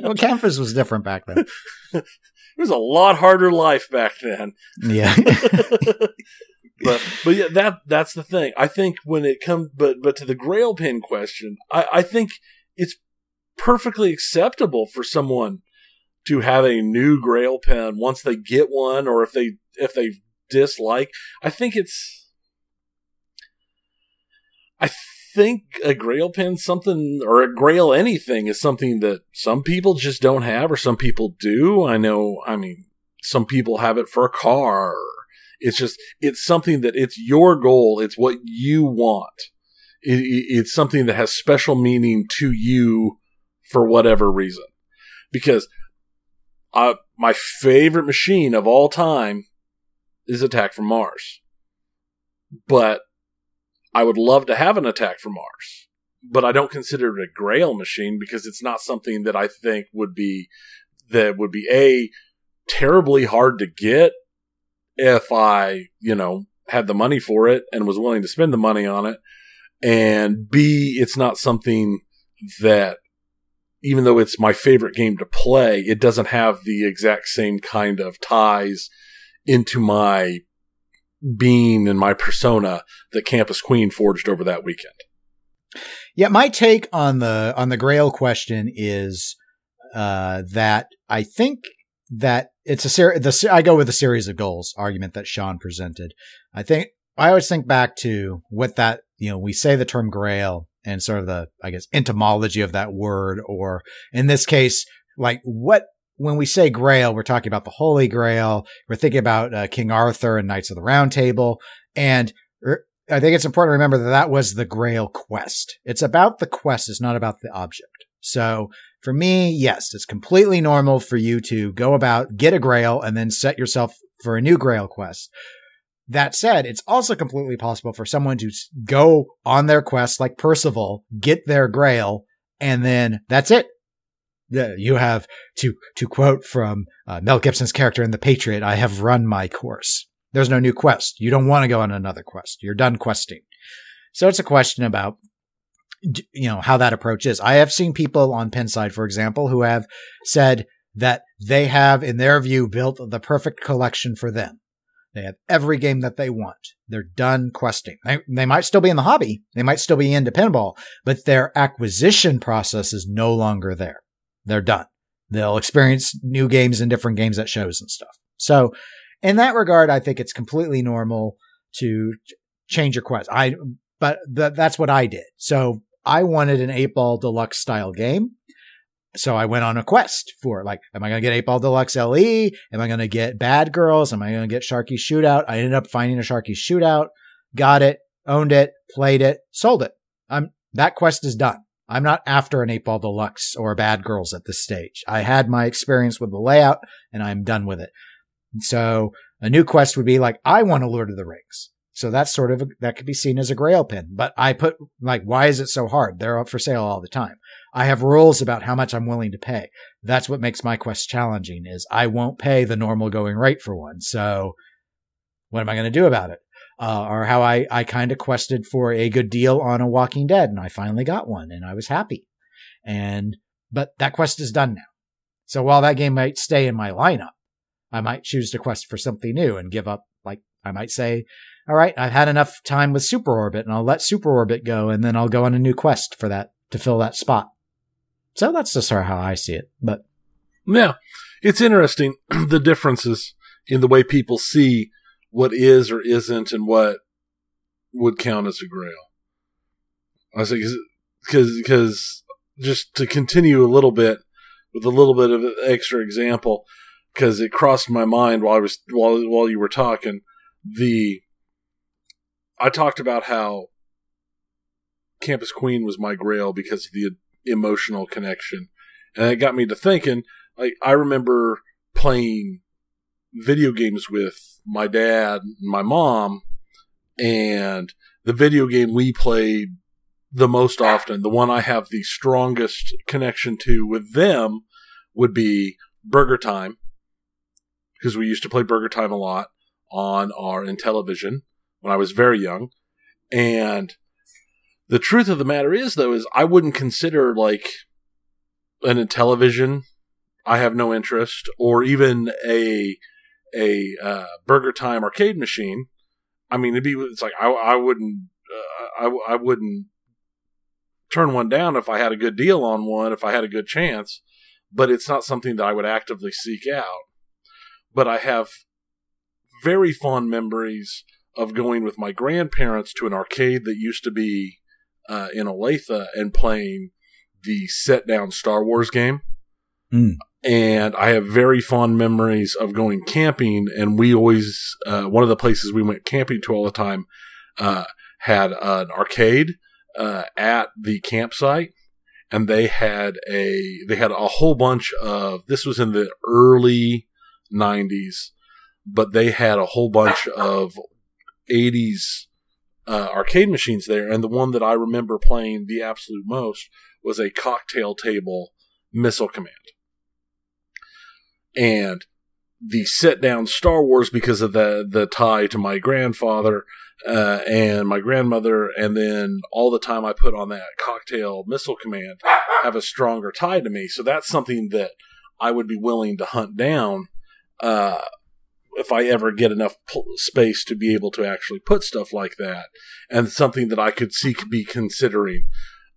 S3: well, campus was different back then.
S2: It was a lot harder life back then.
S3: Yeah. <laughs>
S2: but but yeah, that that's the thing. I think when it comes, but but to the Grail pin question, I I think it's perfectly acceptable for someone to have a new Grail pin once they get one, or if they if they dislike. I think it's. I think a Grail pin something or a Grail anything is something that some people just don't have, or some people do. I know. I mean, some people have it for a car. It's just it's something that it's your goal. It's what you want. It, it's something that has special meaning to you for whatever reason. Because uh, my favorite machine of all time is Attack from Mars. But I would love to have an Attack from Mars. But I don't consider it a grail machine because it's not something that I think would be, that would be A, terribly hard to get if I, you know, had the money for it and was willing to spend the money on it. And B, it's not something that even though it's my favorite game to play, it doesn't have the exact same kind of ties into my being and my persona that Campus Queen forged over that weekend.
S3: Yeah, my take on the on the Grail question is uh, that I think that it's a series. The I go with the series of goals argument that Sean presented. I think I always think back to what that you know we say the term Grail and sort of the I guess etymology of that word, or in this case, like what when we say Grail, we're talking about the Holy Grail. We're thinking about uh, King Arthur and Knights of the Round Table, and I think it's important to remember that that was the Grail quest. It's about the quest. It's not about the object. So for me, yes, it's completely normal for you to go about, get a Grail, and then set yourself for a new Grail quest. That said, it's also completely possible for someone to go on their quest like Percival, get their Grail, and then that's it. You have to to quote from uh, Mel Gibson's character in The Patriot. I have run my course. There's no new quest. You don't want to go on another quest. You're done questing. So it's a question about, you know, how that approach is. I have seen people on Pinside, for example, who have said that they have, in their view, built the perfect collection for them. They have every game that they want. They're done questing. They, they might still be in the hobby. They might still be into pinball, but their acquisition process is no longer there. They're done. They'll experience new games and different games at shows and stuff. So in that regard, I think it's completely normal to change your quest. I, but th- that's what I did. So I wanted an eight ball deluxe style game. So I went on a quest for like, am I going to get eight ball deluxe LE? Am I going to get bad girls? Am I going to get Sharky shootout? I ended up finding a Sharky shootout, got it, owned it, played it, sold it. I'm, that quest is done. I'm not after an eight ball deluxe or bad girls at this stage. I had my experience with the layout and I'm done with it. So a new quest would be like, I want a Lord of the Rings. So that's sort of, a, that could be seen as a grail pin, but I put like, why is it so hard? They're up for sale all the time. I have rules about how much I'm willing to pay. That's what makes my quest challenging is I won't pay the normal going rate for one. So what am I going to do about it? Uh, or how I, I kind of quested for a good deal on a Walking Dead and I finally got one and I was happy. And, but that quest is done now. So while that game might stay in my lineup, I might choose to quest for something new and give up, like, I might say, all right, I've had enough time with Super Orbit and I'll let Super Orbit go and then I'll go on a new quest for that to fill that spot. So that's just sort of how I see it. But
S2: yeah, it's interesting <clears throat> the differences in the way people see what is or isn't and what would count as a grail. I say because because just to continue a little bit with a little bit of an extra example, because it crossed my mind while I was while while you were talking. The I talked about how Campus Queen was my grail because of the emotional connection, and it got me to thinking. Like I remember playing video games with my dad and my mom, and the video game we played the most often, the one I have the strongest connection to with them, would be Burger Time because we used to play Burger Time a lot on our Intellivision when I was very young. And the truth of the matter is, though, is I wouldn't consider like an Intellivision. I have no interest, or even a a uh, Burger Time arcade machine. I mean, it'd be it's like I I wouldn't uh, I I wouldn't turn one down if I had a good deal on one if I had a good chance, but it's not something that I would actively seek out but I have very fond memories of going with my grandparents to an arcade that used to be uh, in Olathe and playing the set down Star Wars game.
S3: Mm.
S2: And I have very fond memories of going camping. And we always, uh, one of the places we went camping to all the time, uh, had an arcade, uh, at the campsite. And they had a, they had a whole bunch of, this was in the early 90s, but they had a whole bunch of 80s uh, arcade machines there. And the one that I remember playing the absolute most was a cocktail table missile command. And the sit down Star Wars because of the the tie to my grandfather uh, and my grandmother, and then all the time I put on that cocktail missile command have a stronger tie to me. So that's something that I would be willing to hunt down uh, if I ever get enough pl- space to be able to actually put stuff like that, and something that I could see could be considering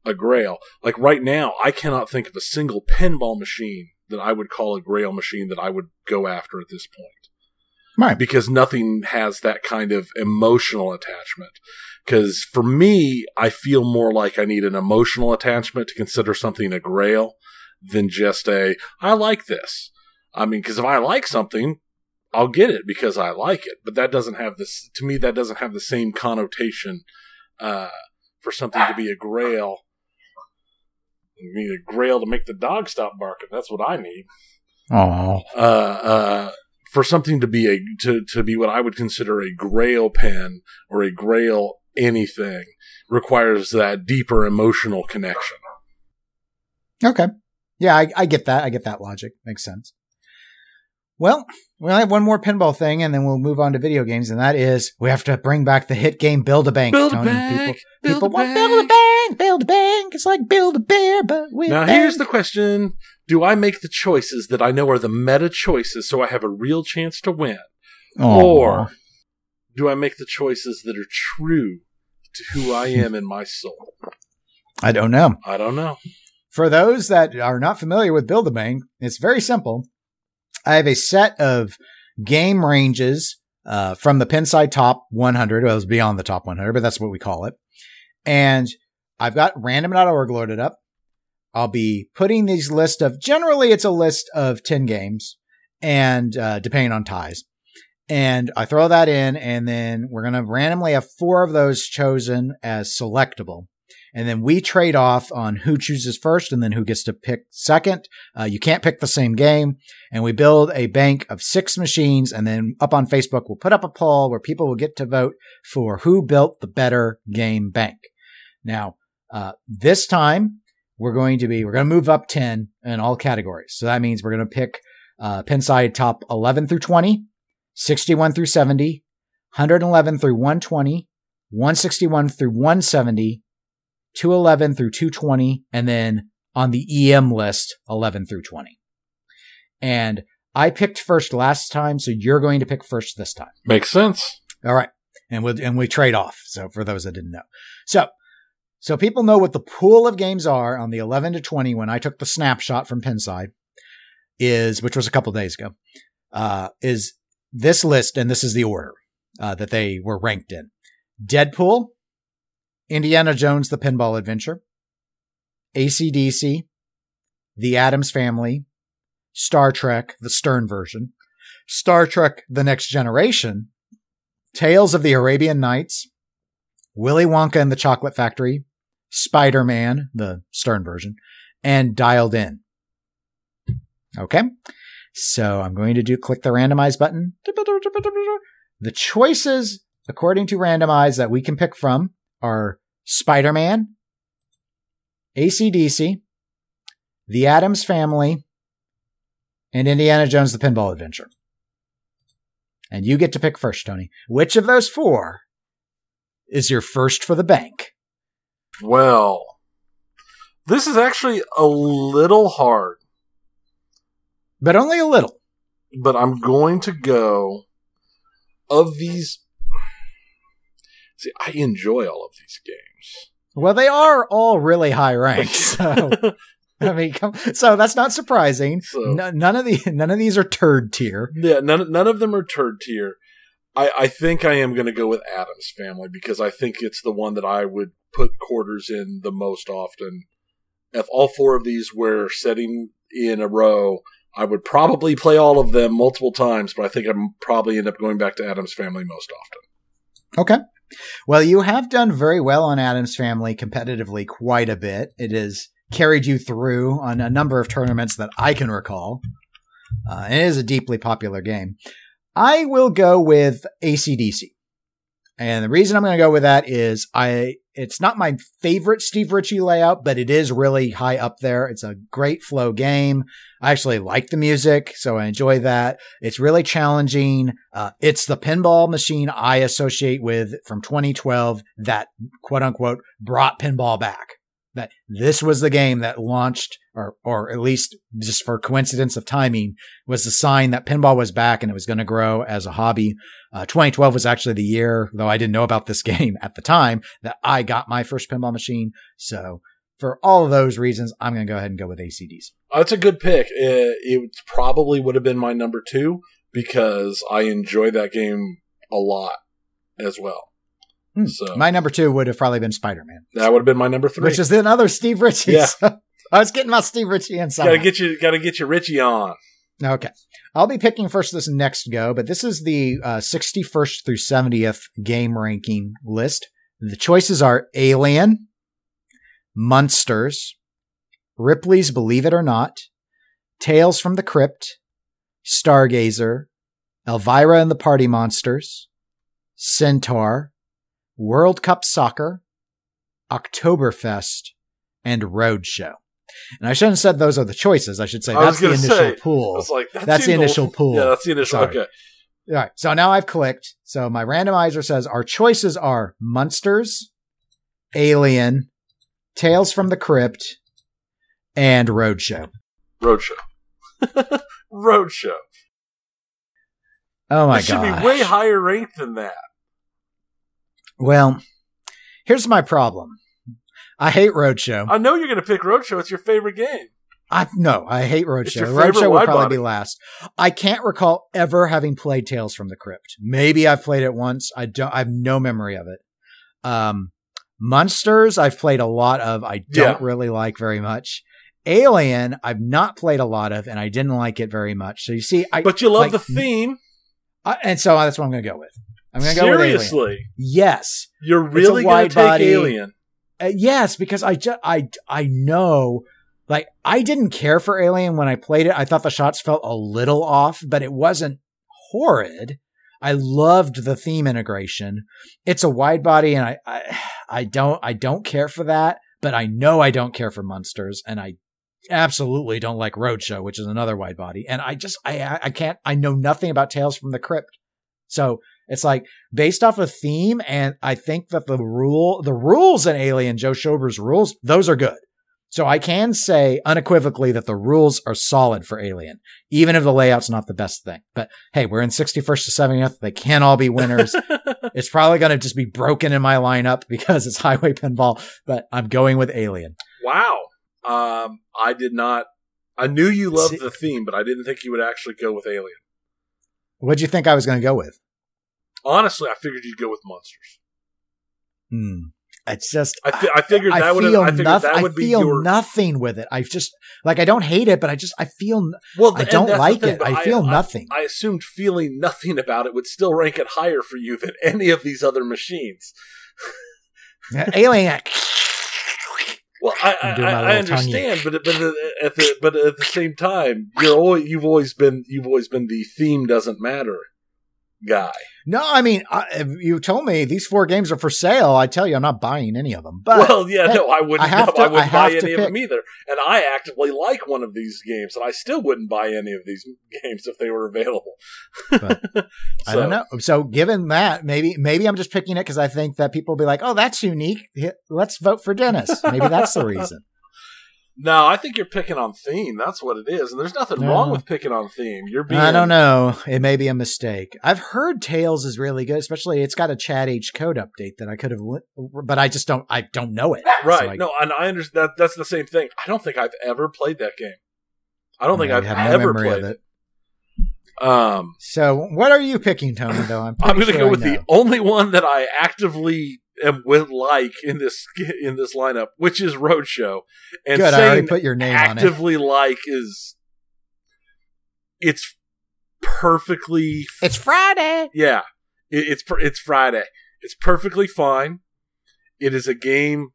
S2: a grail. Like right now, I cannot think of a single pinball machine that I would call a grail machine that I would go after at this point.
S3: Right.
S2: Because nothing has that kind of emotional attachment. Because for me, I feel more like I need an emotional attachment to consider something a grail than just a, I like this. I mean, because if I like something, I'll get it because I like it. But that doesn't have this, to me, that doesn't have the same connotation, uh, for something to be a grail. You need a grail to make the dog stop barking. That's what I need.
S3: Oh.
S2: Uh, uh, for something to be a to, to be what I would consider a grail pin or a grail anything requires that deeper emotional connection.
S3: Okay. Yeah, I, I get that. I get that logic. Makes sense. Well, we'll have one more pinball thing and then we'll move on to video games, and that is we have to bring back the hit game Build a Bank.
S2: Build a bank,
S3: People, people want. Build a Bank, Build a Bank. It's like Build a Bear, but with
S2: Now
S3: bank.
S2: here's the question: Do I make the choices that I know are the meta choices so I have a real chance to win,
S3: Aw.
S2: or do I make the choices that are true to who I <laughs> am in my soul?
S3: I don't know.
S2: I don't know.
S3: For those that are not familiar with Build a Bank, it's very simple. I have a set of game ranges uh, from the Pinside Top 100. Well, it was beyond the top 100, but that's what we call it. And I've got random.org loaded up. I'll be putting these list of generally it's a list of 10 games and uh, depending on ties. And I throw that in and then we're going to randomly have four of those chosen as selectable. And then we trade off on who chooses first and then who gets to pick second. Uh, you can't pick the same game. And we build a bank of six machines. And then up on Facebook, we'll put up a poll where people will get to vote for who built the better game bank. Now, uh, this time we're going to be, we're going to move up 10 in all categories. So that means we're going to pick, uh, top 11 through 20, 61 through 70, 111 through 120, 161 through 170, 211 through 220, and then on the EM list, 11 through 20. And I picked first last time, so you're going to pick first this time.
S2: Makes sense.
S3: All right. And we and we trade off. So for those that didn't know. So so people know what the pool of games are on the 11 to 20 when I took the snapshot from Pinside is which was a couple days ago. Uh is this list and this is the order uh, that they were ranked in. Deadpool, Indiana Jones the Pinball Adventure, ACDC, The Addams Family, Star Trek, the Stern version, Star Trek The Next Generation, Tales of the Arabian Nights, Willy Wonka and the Chocolate Factory, Spider Man, the Stern version, and Dialed In. Okay. So I'm going to do click the randomize button. The choices, according to randomize, that we can pick from are Spider Man, ACDC, The Addams Family, and Indiana Jones the Pinball Adventure. And you get to pick first, Tony. Which of those four is your first for the bank?
S2: Well, this is actually a little hard,
S3: But only a little.
S2: but I'm going to go of these. See, I enjoy all of these games.
S3: Well, they are all really high ranked. <laughs> So, I mean, come, so that's not surprising.
S2: So-
S3: No, none of the none of these are turd tier.
S2: Yeah, none none of them are turd tier. I, I think I am going to go with Addams Family because I think it's the one that I would put quarters in the most often. If all four of these were setting in a row, I would probably play all of them multiple times, but I think I'm probably end up going back to Addams Family most often.
S3: Okay. Well, you have done very well on Addams Family competitively quite a bit. It has carried you through on a number of tournaments that I can recall. Uh, it is a deeply popular game. I will go with ACDC. And the reason I'm going to go with that is I it's not my favorite Steve Ritchie layout, but it is really high up there. It's a great flow game. I actually like the music, so I enjoy that. It's really challenging. Uh, it's the pinball machine I associate with from 2012 that quote unquote brought pinball back. That this was the game that launched, or or at least just for coincidence of timing, was the sign that pinball was back and it was going to grow as a hobby. Uh, 2012 was actually the year, though I didn't know about this <laughs> game at the time, that I got my first pinball machine. So for all of those reasons, I'm going to go ahead and go with ACDC.
S2: That's a good pick. It, it probably would have been my number two because I enjoy that game a lot as well.
S3: Hmm.
S2: So
S3: My number two would have probably been Spider Man,
S2: that would have been my number three.
S3: which is another Steve Ritchie.
S2: Yeah.
S3: So <laughs> I was getting my Steve Ritchie inside.
S2: gotta get you, gotta get your Ritchie on.
S3: Okay. I'll be picking first this next go, but this is the uh, 61st through 70th game ranking list. The choices are Alien, Munsters, Ripley's Believe It or Not, Tales from the Crypt, Stargazer, Elvira and the Party Monsters, Centaur, World Cup Soccer, Oktoberfest, and Roadshow. And I shouldn't have said those are the choices. I should say
S2: I
S3: that's the initial
S2: say,
S3: pool.
S2: Like, that
S3: That's the initial
S2: awful.
S3: pool.
S2: Yeah, that's the initial.
S3: Sorry.
S2: Okay.
S3: All right. So now I've clicked. So my randomizer says our choices are Munsters, Alien, Tales from the Crypt, and Roadshow.
S2: Roadshow. <laughs> Roadshow.
S3: Oh my God.
S2: it should be way higher ranked than that.
S3: Well, here's my problem. I hate Roadshow.
S2: I know you're going to pick Roadshow. It's your favorite game.
S3: I no, I hate Roadshow. Roadshow would probably
S2: body.
S3: be last. I can't recall ever having played Tales from the Crypt. Maybe I've played it once. I don't. I have no memory of it. Um, Munsters, I've played a lot of. I don't
S2: Yeah.
S3: really like very much. Alien, I've not played a lot of, and I didn't like it very much. So you see, I
S2: But you love
S3: like-
S2: the theme.
S3: I- and so that's what I'm going to go with. I'm going to go with Alien.
S2: Seriously.
S3: Yes,
S2: You're really to take
S3: body.
S2: Alien.
S3: Uh, yes, because I just I I know like I didn't care for Alien when I played it. I thought the shots felt a little off, but it wasn't horrid. I loved the theme integration. It's a wide body, and I I, I don't I don't care for that, but I know I don't care for Munsters, and I absolutely don't like Roadshow, which is another wide body. And I just I- I can't I know nothing about Tales from the Crypt, so it's like based off of theme, and I think that the rule, the rules in Alien, Joe Schober's rules, those are good. So I can say unequivocally that the rules are solid for Alien, even if the layout's not the best thing. But hey, we're in 61st to 70th. They can't all be winners. <laughs> it's probably going to just be broken in my lineup because it's <laughs> Highway Pinball, but I'm going with Alien.
S2: wow. Um, I did not. I knew you loved
S3: See-
S2: the theme, but I didn't think you would actually go with Alien.
S3: What'd you think I was going to go with?
S2: Honestly, I figured you'd go with Munsters.
S3: Hmm. It's just,
S2: I, fi- I figured
S3: I
S2: that would.
S3: feel
S2: I figured
S3: noth-
S2: that would
S3: I
S2: be
S3: feel
S2: your.
S3: nothing with it. I just like I don't hate it, but I just I feel
S2: well,
S3: I don't like
S2: thing,
S3: it. I feel nothing.
S2: I assumed feeling nothing about it would still rank it higher for you than any of these other machines.
S3: Alien.
S2: Well, I, I,
S3: I'm doing my
S2: I, I
S3: little tongue
S2: understand, but but at the but at the same time, you're always you've always been you've always been the theme doesn't matter guy.
S3: No, I mean, I, you told me these four games are for sale, I tell you, I'm not buying any of them. But
S2: well, yeah,
S3: hey,
S2: no, I wouldn't.
S3: I have
S2: no,
S3: to-
S2: I wouldn't
S3: I
S2: buy any of them either. And I actively like one of these games, and I still wouldn't buy any of these games if they were available.
S3: But <laughs> I don't know. So, given that, maybe maybe I'm just picking it because I think that people will be like, "Oh, that's unique. Let's vote for Dennis." Maybe that's the reason.
S2: No, I think you're picking on theme. That's what it is, and there's nothing
S3: No.
S2: wrong with picking on theme. You're being.
S3: I don't know. It may be a mistake. I've heard Tales is really good, especially it's got a Chat H code update that I could have, but I just don't. I don't know it.
S2: Right?
S3: So I-
S2: no, and I understand. That, that's the same thing. I don't think I've ever played that game. I don't think
S3: I
S2: I've
S3: no
S2: ever played
S3: it.
S2: it. Um,
S3: So, what are you picking, Tony? Though I'm, <laughs>
S2: I'm
S3: pretty
S2: going to
S3: sure
S2: go with the only one that I actively am with like in this <laughs> in this lineup, which is Roadshow. And
S3: Good. I already
S2: saying
S3: put your name on it.
S2: actively like is it's perfectly
S1: It's Friday.
S2: yeah. It, it's it's Friday. It's perfectly fine. It is a game.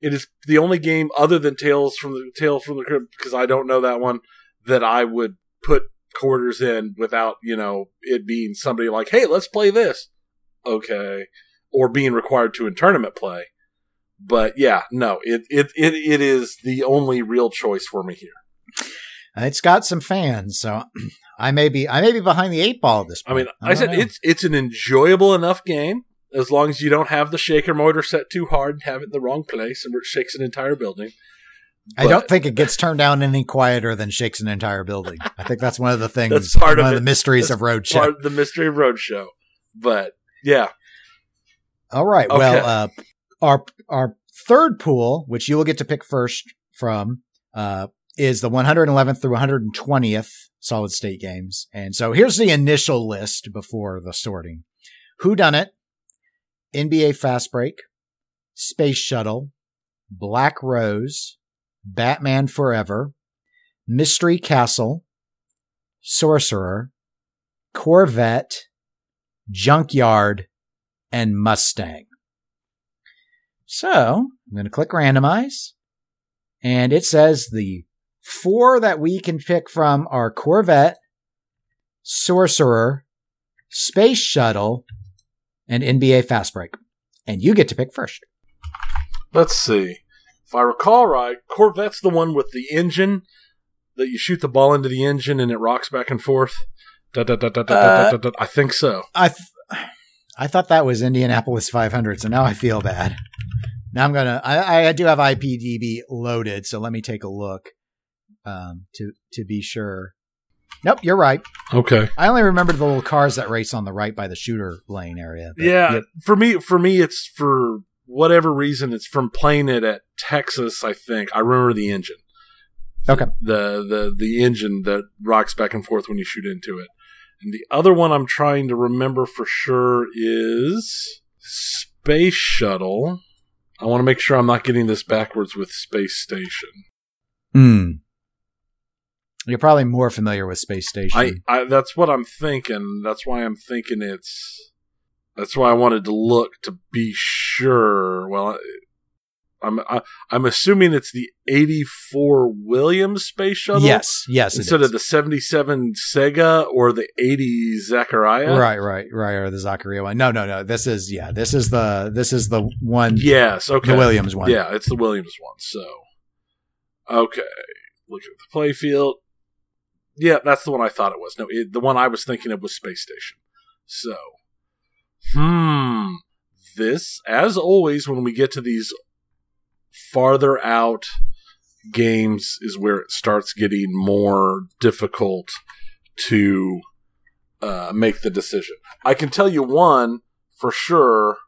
S2: It is the only game other than Tales from the Tales from the Crypt because I don't know that one that I would put quarters in without you know it being somebody like, hey, let's play this. okay, or being required to in tournament play. But yeah, no, it it it, it is the only real choice for me here.
S3: It's got some fans, so I may be I may be behind the eight ball at this point I
S2: mean, I, said
S3: know.
S2: it's it's an enjoyable enough game as long as you don't have the shaker motor set too hard and have it in the wrong place and where it shakes an entire building.
S3: I don't think it gets turned down any quieter than shakes an entire building. I think that's one of the <laughs> things.
S2: That's part
S3: one
S2: of
S3: of the mysteries
S2: That's
S3: of Roadshow.
S2: part of the mystery of Roadshow. But yeah,
S3: All right.
S2: Okay.
S3: Well, uh, our our third pool, which you will get to pick first from, uh, is the 111th through 120th solid state games. And so here's the initial list before the sorting: Who Done It, NBA Fast Break, Space Shuttle, Black Rose, Batman Forever, Mystery Castle, Sorcerer, Corvette, Junkyard, and Mustang. So I'm going to click randomize and it says the four that we can pick from are Corvette, Sorcerer, Space Shuttle, and NBA Fast Break. And you get to pick first.
S2: let's see. If I recall right, Corvette's the one with the engine that you shoot the ball into the engine and it rocks back and forth. Da, da, da, da, da, da, da, uh, da. I think so.
S3: I th- I thought that was Indianapolis 500, so now I feel bad. Now I'm gonna. I, I do have IPDB loaded, so let me take a look um, to to be sure. Nope, you're right.
S2: Okay.
S3: I only remember the little cars that race on the right by the shooter lane area.
S2: Yeah,
S3: yep.
S2: for me, for me, it's for whatever reason. It's from playing it at Texas. I think I remember the engine.
S3: Okay.
S2: The the the engine that rocks back and forth when you shoot into it. And the other one I'm trying to remember for sure is Space Shuttle. I want to make sure I'm not getting this backwards with Space Station.
S3: Hmm. You're probably more familiar with Space Station.
S2: I, I that's what I'm thinking. That's why I'm thinking it's. That's why I wanted to look to be sure. Well, I'm I, I'm assuming it's the '84 Williams space shuttle.
S3: yes, yes,
S2: Instead of the '77 Sega or the '80 Zaccaria.
S3: right, right, right, or the Zaccaria one. No, no, no. This is yeah. This is the this is the one.
S2: Yes. Okay.
S3: the Williams one.
S2: Yeah, it's the Williams one. So, okay, look at the playfield. Yeah, that's the one I thought it was. No, it, the one I was thinking of was Space Station. So, hmm, this, as always, when we get to these farther out games, is where it starts getting more difficult to uh, make the decision. I can tell you one for sure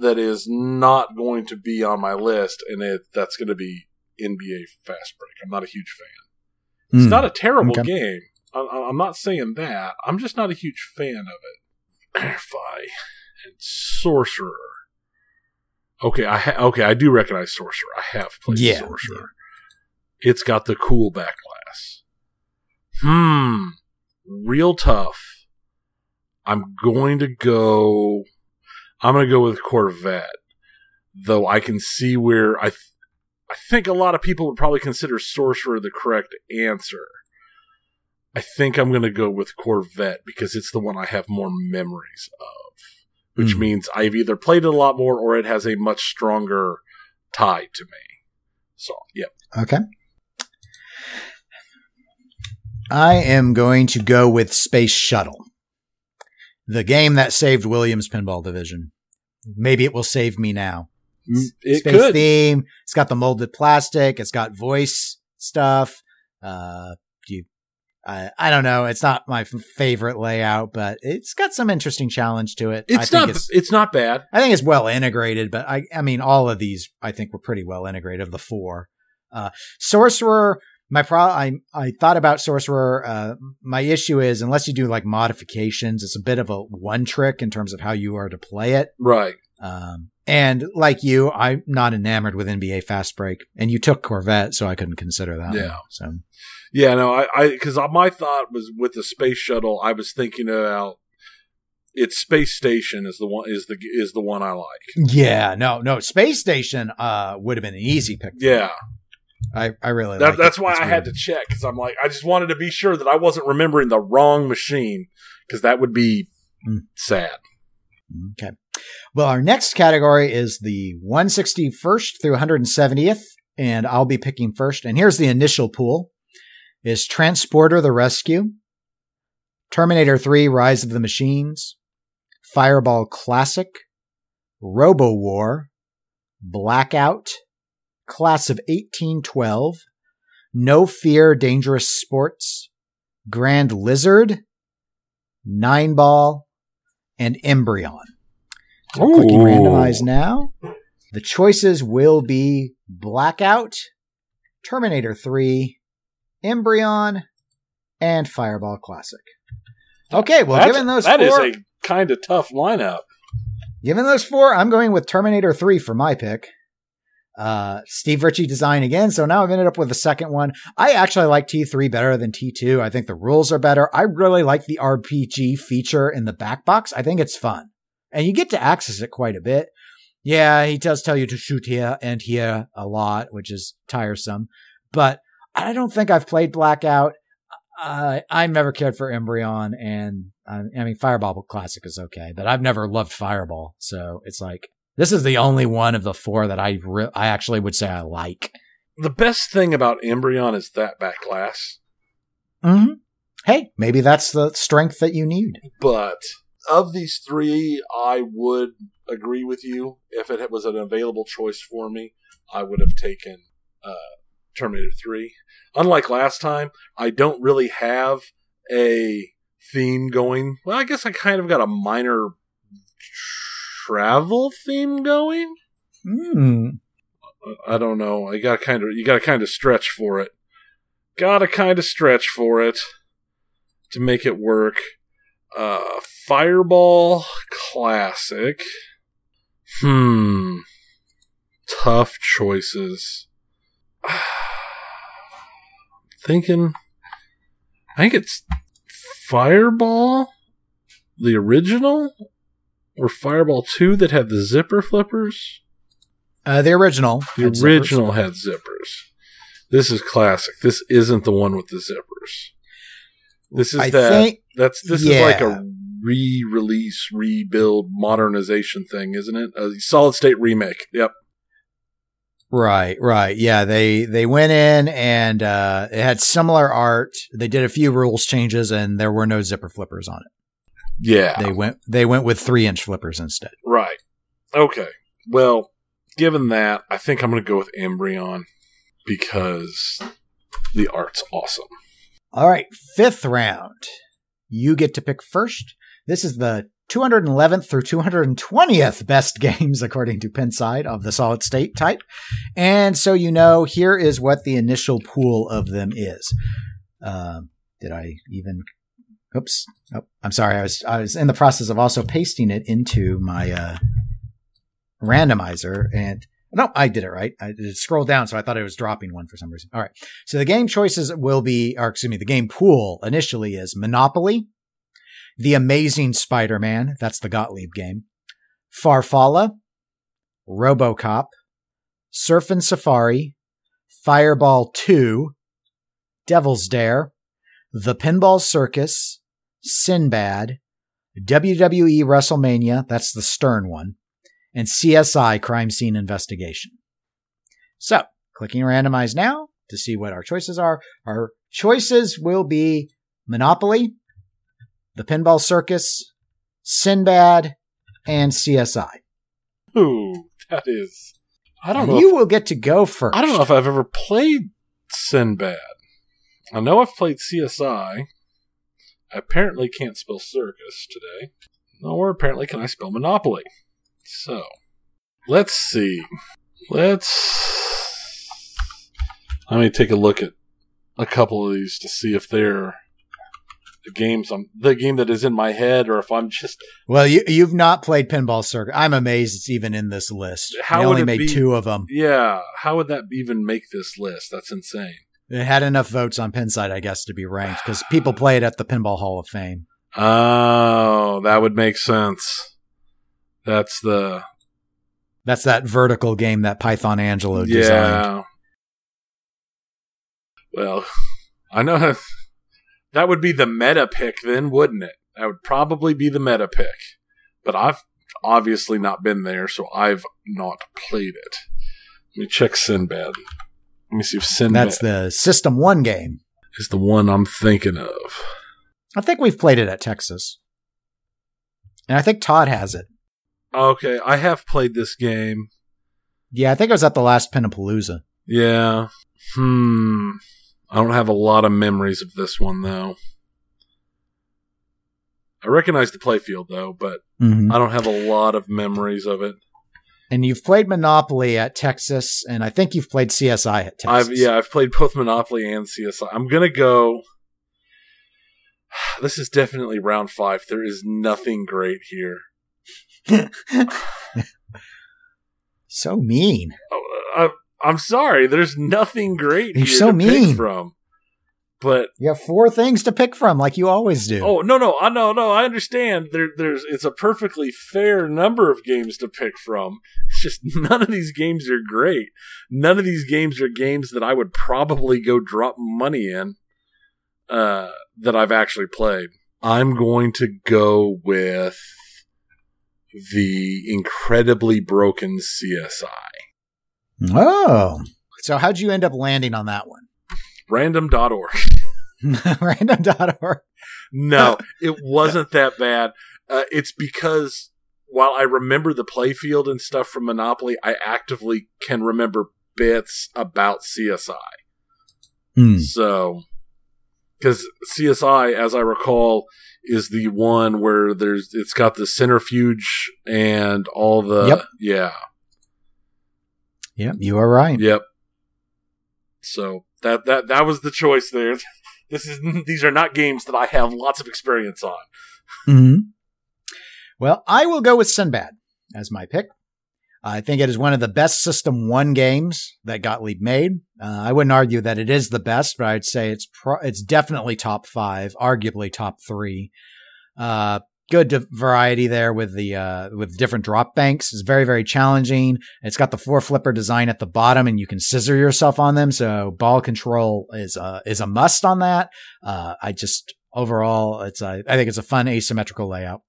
S2: that is not going to be on my list, and it that's going to be NBA Fast Break. I'm not a huge fan. It's
S3: Hmm.
S2: not a terrible
S3: Okay.
S2: game. I, I'm not saying that. I'm just not a huge fan of it. <clears throat> Verify and Sorcerer. Okay, I ha- okay I do recognize Sorcerer. I have played
S3: Yeah,
S2: Sorcerer. It's got the cool back glass. Hmm, real tough. I'm going to go. I'm going to go with Corvette, though I can see where I. Th- I think a lot of people would probably consider Sorcerer the correct answer. I think I'm going to go with Corvette because it's the one I have more memories of, which
S3: Hmm.
S2: means I've either played it a lot more or it has a much stronger tie to me. So, yep.
S3: Okay. I am going to go with Space Shuttle, the game that saved Williams Pinball Division. Maybe it will save me now.
S2: It
S3: Space
S2: could.
S3: theme. It's got the molded plastic. It's got voice stuff. Uh, you, I, don't know. It's not my f- favorite layout, but it's got some interesting challenge to it. I
S2: It's
S3: think
S2: not.
S3: It's,
S2: It's, not bad.
S3: I think it's well integrated, but I, I mean, all of these I think were pretty well integrated. Of the four, uh, Sorcerer. My pro, I I thought about Sorcerer. Uh, my issue is unless you do like modifications, it's a bit of a one trick in terms of how you are to play it.
S2: Right.
S3: Um, and like you, I'm not enamored with NBA Fast Break, and you took Corvette, so I couldn't consider that.
S2: Yeah.
S3: one. So
S2: Yeah. No. I. I. Because my thought was with the space shuttle. I was thinking about. Its space station is the one is the is the one I like.
S3: yeah, no, no, Space Station uh would have been an easy pick.
S2: Yeah,
S3: I I really
S2: that, that's
S3: it.
S2: why
S3: It's
S2: I had to check because I'm like I just wanted to be sure that I wasn't remembering the wrong machine because that would be
S3: Mm.
S2: sad.
S3: Okay. Well, our next category is the 161st through 170th, and I'll be picking first. And here's the initial pool: is Transporter: The Rescue, Terminator 3: Rise of the Machines, Fireball Classic, Robo War, Blackout, Class of 1812, No Fear Dangerous Sports, Grand Lizard, Nine Ball, and Embryon. So clicking randomize now. The choices will be Blackout, Terminator 3, Embryon, and Fireball Classic. Okay, well,
S2: That's-
S3: given those
S2: that is
S3: four,
S2: a kind of tough lineup.
S3: given those four, I'm going with Terminator 3 for my pick. Uh, Steve Ritchie design again, so now I've ended up with the second one. I actually like T3 better than T2. I think the rules are better. I really like the RPG feature in the back box. I think it's fun. And you get to access it quite a bit. Yeah, he does tell you to shoot here and here a lot, which is tiresome. But I don't think I've played Blackout. Uh, I never cared for Embryon, and uh, I mean Fireball Classic is okay, but I've never loved Fireball, so it's like this is the only one of the four that I re- I actually would say I like.
S2: The best thing about Embryon is that back glass.
S3: Mm-hmm. Hey, maybe that's the strength that you need.
S2: But of these three, I would agree with you. If it was an available choice for me, I would have taken uh, Terminator 3. Unlike last time, I don't really have a theme going. Well, I guess I kind of got a minor travel theme going.
S3: Hmm.
S2: I don't know. I got kind of you got to kind of stretch for it. Got to kind of stretch for it to make it work. Uh, Fireball Classic. Hmm. Tough choices. <sighs> Thinking. I think it's Fireball, the original, or Fireball Two that had the zipper flippers.
S3: Uh, the original.
S2: The
S3: had zippers.
S2: original had zippers. This is classic. This isn't the one with the zippers. This is
S3: I
S2: that.
S3: think
S2: that's this is like a re-release, rebuild, modernization thing, isn't it? A solid state remake. Yep.
S3: Right, right. Yeah, they they went in and uh it had similar art. They did a few rules changes and there were no zipper flippers on it.
S2: Yeah.
S3: They went they went with 3-inch flippers instead.
S2: right. Okay. Well, given that, I think I'm going to go with Embryon because the art's awesome.
S3: All right, fifth round. You get to pick first. This is the 211th through 220th best <laughs> games according to Pinside of the solid state type. And so you know, here is what the initial pool of them is. Um, did I even? Oops. Oh, I'm sorry. I was I was in the process of also pasting it into my uh, randomizer, and no, I did it right. I did scroll down, so I thought it was dropping one for some reason. All right. So the game choices will be, or excuse me, the game pool initially is Monopoly, The Amazing Spider-Man, that's the Gottlieb game, Farfalla, RoboCop, Surf and Safari, Fireball 2, Devil's Dare, The Pinball Circus, Sinbad, WWE WrestleMania, that's the Stern one, and CSI Crime Scene Investigation. So, clicking randomize now to see what our choices are. Our choices will be Monopoly, The Pinball Circus, Sinbad, and CSI.
S2: Ooh, that is. I don't
S3: And
S2: know.
S3: you
S2: if,
S3: will get to go first.
S2: I don't know if I've ever played Sinbad. I know I've played CSI. I apparently can't spell circus today. Nor apparently can I spell Monopoly. So, let's see. Let's. Let me take a look at a couple of these to see if they're the games I'm the game that is in my head, or if I'm just
S3: Well, you, you've not played Pinball Circus. I'm amazed it's even in this list.
S2: How would
S3: only
S2: it
S3: made
S2: be-
S3: two of them.
S2: yeah. How would that even make this list? That's insane.
S3: It had enough votes on Pinside, I guess, to be ranked because people play it at the Pinball Hall of Fame.
S2: Oh, that would make sense. That's the
S3: That's that vertical game that Python Anghelo designed.
S2: yeah. Well, <laughs> I know that would be the meta pick then, wouldn't it? That would probably be the meta pick. But I've obviously not been there, so I've not played it. Let me check Sinbad. Let me see if Sinbad
S3: That's the System 1 game.
S2: is the one I'm thinking of.
S3: I think we've played it at Texas. And I think Todd has it.
S2: Okay, I have played this game.
S3: Yeah, I think it was at the last Pinnapalooza.
S2: Yeah. Hmm. I don't have a lot of memories of this one though. I recognize the playfield though, but
S3: Mm-hmm.
S2: I don't have a lot of memories of it.
S3: And you've played Monopoly at Texas, and I think you've played CSI at Texas.
S2: I've yeah, I've played both Monopoly and CSI. I'm gonna go. <sighs> This is definitely round five. There is nothing great here. <laughs>
S3: so mean.
S2: Oh, I, I'm sorry. There's nothing great
S3: You're
S2: here
S3: so
S2: to
S3: mean.
S2: pick from. But
S3: You have four things to pick from, like you always do.
S2: oh no no I no no I understand. There there's it's a perfectly fair number of games to pick from. It's just <laughs> none of these games are great. None of these games are games that I would probably go drop money in. Uh, that I've actually played. I'm going to go with the incredibly broken CSI.
S3: Oh. So how'd you end up landing on that one?
S2: Random.org. <laughs> <laughs>
S3: Random.org.
S2: No, it wasn't that bad. Uh, it's because while I remember the playfield and stuff from Monopoly, I actively can remember bits about CSI.
S3: Hmm.
S2: So, because CSI, as I recall, is the one where there's it's got the centrifuge and all the
S3: Yep.
S2: yeah
S3: Yep, you are right.
S2: yep. So that that that was the choice there. <laughs> This is <laughs> these are not games that I have lots of experience on.
S3: hmm Well, I will go with Sinbad as my pick. I think it is one of the best System 1 games that Gottlieb made. Uh, I wouldn't argue that it is the best, but I'd say it's pro- it's definitely top five, arguably top three. Uh, good variety there with the uh, with different drop banks. It's very very challenging. It's got the four flipper design at the bottom, and you can scissor yourself on them. So ball control is a is a must on that. Uh, I just overall, it's a, I think it's a fun asymmetrical layout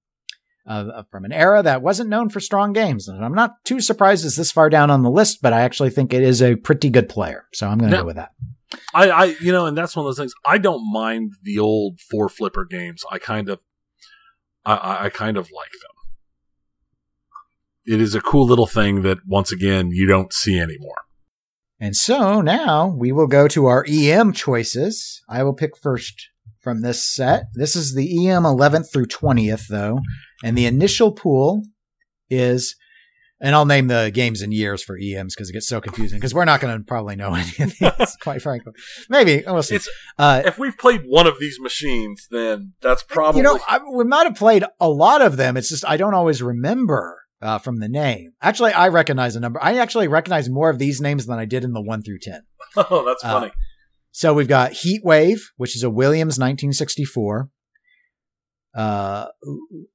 S3: uh, from an era that wasn't known for strong games. And I'm not too surprised it's this far down on the list, but I actually think it is a pretty good player. So I'm going to go with that.
S2: I, I, you know, and that's one of those things. I don't mind the old four flipper games. I kind of, I- I, I kind of like them. It is a cool little thing that, once again, you don't see anymore.
S3: And so now we will go to our EM choices. I will pick first from this set. This is the EM 11th through 20th, though. And the initial pool is, and I'll name the games in years for EMs because it gets so confusing because we're not going to probably know <laughs> any of these, quite frankly. Maybe, we'll see. Uh,
S2: if we've played one of these machines, then that's probably
S3: you know, I, we might have played a lot of them. It's just I don't always remember uh, from the name. Actually, I recognize a number. I actually recognize more of these names than I did in the one through ten. <laughs>
S2: oh, that's
S3: Uh,
S2: funny.
S3: So we've got Heat Wave, which is a Williams 1964. Uh,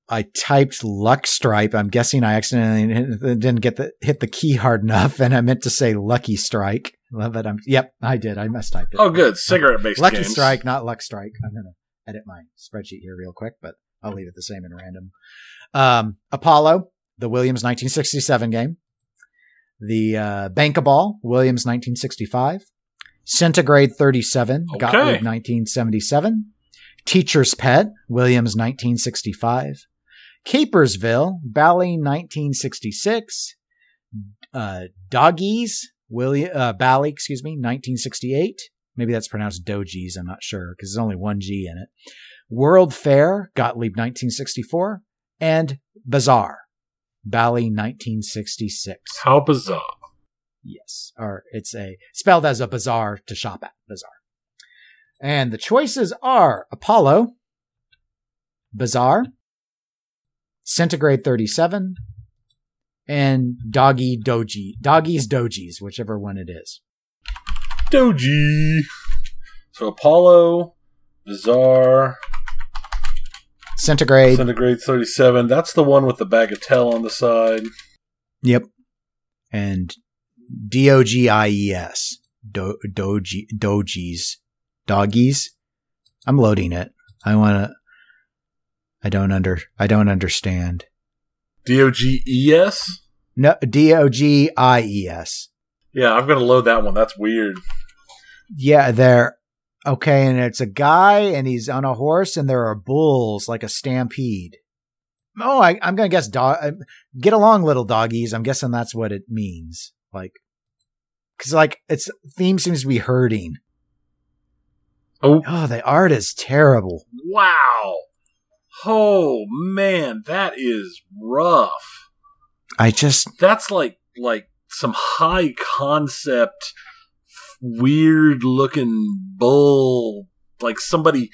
S3: I typed Luck Stripe. I'm guessing I accidentally didn't get the hit the key hard enough, and I meant to say Lucky Strike. Love it. I'm, yep, I did. I mistyped it.
S2: oh, good cigarette based
S3: Lucky
S2: games.
S3: Strike, not Luck Strike. I'm gonna edit my spreadsheet here real quick, but I'll leave it the same in random. Um, Apollo, the Williams 1967 game. The uh, Bankaball, Williams 1965. Centigrade 37,
S2: Okay.
S3: Gottlieb 1977. Teacher's Pet, Williams 1965. Capersville, Bally 1966. Uh, Doggies, William, uh, Bally, excuse me, 1968. Maybe that's pronounced Dogies. I'm not sure because there's only one G in it. World Fair, Gottlieb 1964. And Bazaar, Bally 1966.
S2: How bizarre.
S3: Yes. Or it's a spelled as a bazaar to shop at. Bazaar. And the choices are Apollo, Bazaar, Centigrade 37, and Doggy Doji. Doggies Dojis, whichever one it is.
S2: Doji. So Apollo, Bazaar,
S3: Centigrade.
S2: Centigrade 37. That's the one with the bagatelle on the side.
S3: Yep. And D O G I E S. Do, doji, dojis. Doggies. I'm loading it. I want to. I don't under. I don't understand.
S2: D O G E S.
S3: No, D O G I E S.
S2: Yeah, I'm gonna load that one. That's weird.
S3: Yeah, they're okay, and it's a guy, and he's on a horse, and there are bulls, like a stampede. Oh, I, I'm gonna guess dog. uh, Get along, little doggies. I'm guessing that's what it means. Like, because like its theme seems to be herding.
S2: Oh
S3: Oh, the art is terrible.
S2: wow! Oh man, that is rough.
S3: I just
S2: That's like like some high concept, weird looking bull. Like somebody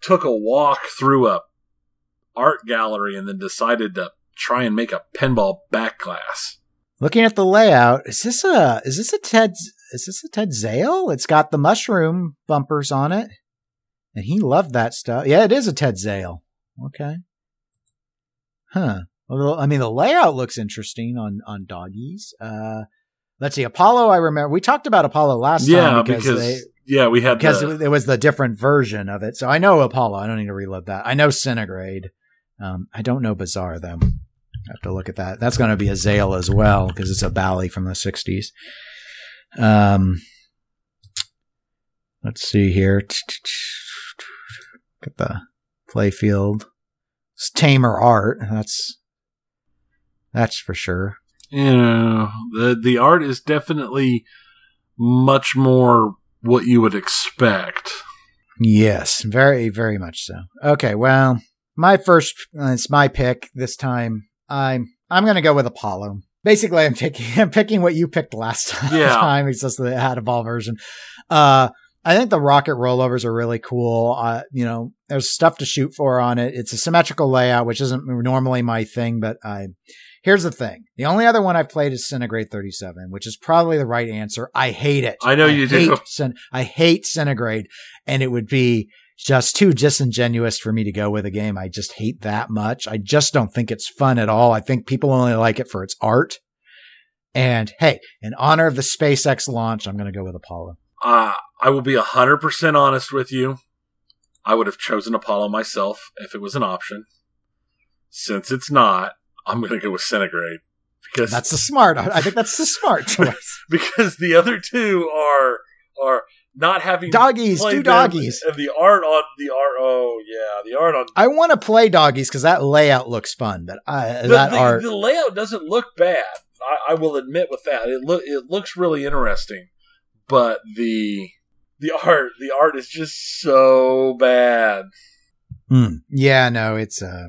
S2: took a walk through a art gallery and then decided to try and make a pinball back glass.
S3: looking at the layout. Is this a is this a Ted is this a Ted Zale? It's got the mushroom bumpers on it, and he loved that stuff. Yeah, it is a Ted Zale. Okay, huh? Well, I mean, the layout looks interesting on on doggies. Uh, let's see, Apollo. I remember we talked about Apollo last
S2: yeah,
S3: time
S2: because,
S3: because, they,
S2: yeah, we had
S3: because
S2: the,
S3: it was the different version of it. So I know Apollo. I don't need to reload that. I know Centigrade. Um, I don't know Bazaar though. I have to look at that. That's going to be a Zale as well because it's a Bally from the '60s. Um, let's see here. Get the playfield. It's tamer art. That's that's for sure.
S2: know the the art is definitely much more what you would expect.
S3: Yes, very, very much so. Okay, well, my first, uh, it's my pick this time. I'm, I'm going to go with Apollo. Basically, I'm taking, <laughs> I'm picking what you picked last time. <laughs>
S2: Yeah.
S3: time. It's just the had a ball version. Uh, I think the rocket rollovers are really cool. Uh, you know, there's stuff to shoot for on it. It's a symmetrical layout, which isn't normally my thing, but I, here's the thing. The only other one I've played is Centigrade 37, which is probably the right answer. I hate it.
S2: I know you do.
S3: hate Cen- I hate Centigrade and it would be just too disingenuous for me to go with a game I just hate that much. I just don't think it's fun at all. I think people only like it for its art. And hey, in honor of the SpaceX launch, I'm going to go with Apollo.
S2: Uh, I will be 100% honest with you. I would have chosen Apollo myself if it was an option. Since it's not, I'm going to go with Centigrade. Because
S3: That's the smart. I think that's the smart <laughs> choice.
S2: because the other two are are not having
S3: Doggies, do doggies.
S2: and the art on the art. Oh yeah, the art on
S3: I want to play doggies because that layout looks fun, but I,
S2: the,
S3: that
S2: the,
S3: art.
S2: the layout doesn't look bad. I, I will admit with that it look it looks really interesting, but the the art the art is just so bad.
S3: Hmm. Yeah, no, it's uh,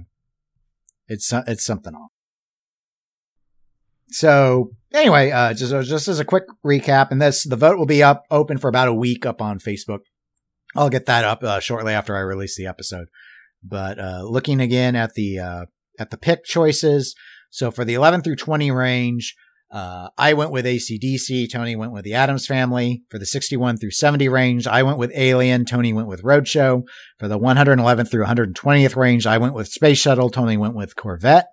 S3: it's uh, it's something off. So anyway, uh, just just as a quick recap, and this the vote will be up open for about a week up on Facebook. I'll get that up uh, shortly after I release the episode. But uh, looking again at the uh, at the pick choices, so for the 11 through 20 range, uh, I went with ACDC. Tony went with the Addams Family. For the 61 through 70 range, I went with Alien. Tony went with Roadshow. For the 111th through 120th range, I went with Space Shuttle. Tony went with Corvette.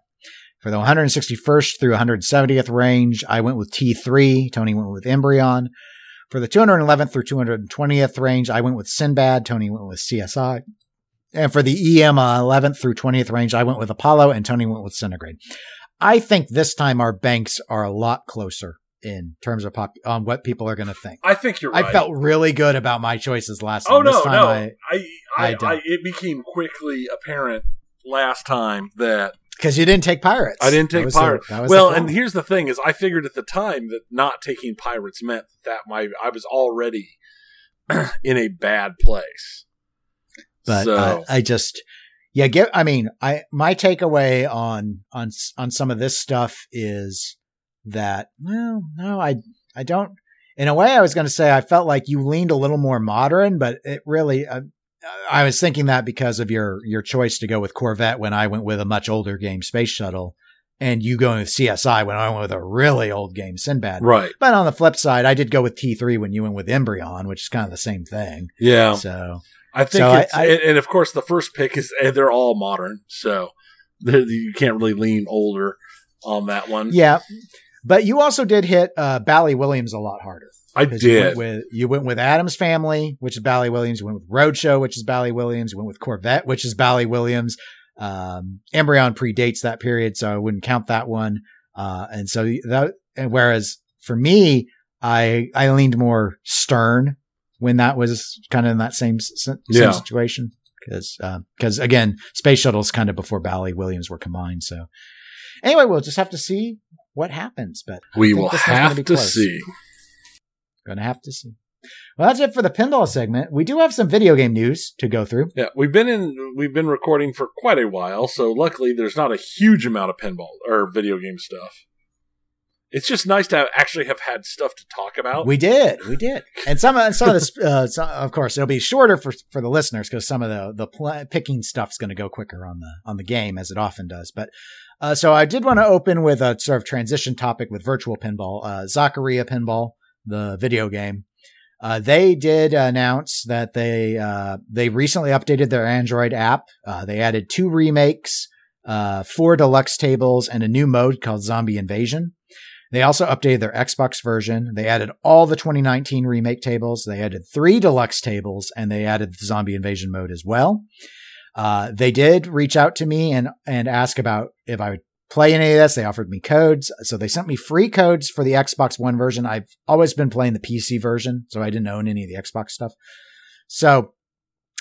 S3: For the 161st through 170th range, I went with T3. Tony went with Embryon. For the 211th through 220th range, I went with Sinbad. Tony went with CSI. And for the EM uh, 11th through 20th range, I went with Apollo and Tony went with Centigrade. I think this time our banks are a lot closer in terms of pop- on what people are going to think.
S2: I think you're right.
S3: I felt really good about my choices last time.
S2: Oh no,
S3: time
S2: no.
S3: I,
S2: I, I,
S3: I.
S2: I, it became quickly apparent last time that
S3: because you didn't take pirates.
S2: I didn't take pirates. well, and here's the thing: is I figured at the time that not taking pirates meant that my I was already <clears throat> in a bad place.
S3: but
S2: so,
S3: uh, I just yeah get I mean I my takeaway on on on some of this stuff is that well no I I don't in a way I was going to say I felt like you leaned a little more modern but it really uh, I was thinking that because of your your choice to go with Corvette when I went with a much older game Space Shuttle and you going with CSI when I went with a really old game Sinbad
S2: right?
S3: but on the flip side I did go with T3 when you went with Embryon which is kind of the same thing
S2: Yeah,
S3: so
S2: I think
S3: So I-
S2: it's,
S3: I-
S2: and, of course the first pick is and they're all modern, so you can't really lean older on that one.
S3: Yeah, but you also did hit uh, Bally Williams a lot harder.
S2: I
S3: 'Cause You
S2: did.
S3: went, with, you went with Addams Family, which is Bally Williams. You went with Roadshow, which is Bally Williams. You went with Corvette, which is Bally Williams. Um, Embryon predates that period, so I wouldn't count that one. Uh, and so that, and whereas for me, I, I leaned more stern when that was kind of in that same, same
S2: Yeah.
S3: situation. Cause, uh, cause again, space shuttles kind of before Bally Williams were combined. So anyway, we'll just have to see what happens, but I
S2: We will
S3: this one's gonna
S2: have to
S3: close.
S2: see.
S3: Gonna have to see. Well, that's it for the pinball segment. We do have some video game news to go through.
S2: Yeah, we've been in we've been recording for quite a while, so luckily there's not a huge amount of pinball or video game stuff. It's just nice to have, actually have had stuff to talk about.
S3: We did, we did, and some of some of this, uh, so- of course, it'll be shorter for for the listeners because some of the the pl- picking stuff's going to go quicker on the on the game as it often does. But uh, so I did want to open with a sort of transition topic with virtual pinball, uh, Zaccaria Pinball, the video game. Uh, they did announce that they uh, they recently updated their Android app. Uh, they added two remakes, uh, four deluxe tables, and a new mode called Zombie Invasion. They also updated their Xbox version. They added all the 2019 remake tables. They added three deluxe tables, and they added the Zombie Invasion mode as well. Uh, they did reach out to me and and ask about if I would play any of this. They offered me codes, so they sent me free codes for the Xbox One version. I've always been playing the PC version, so I didn't own any of the Xbox stuff. So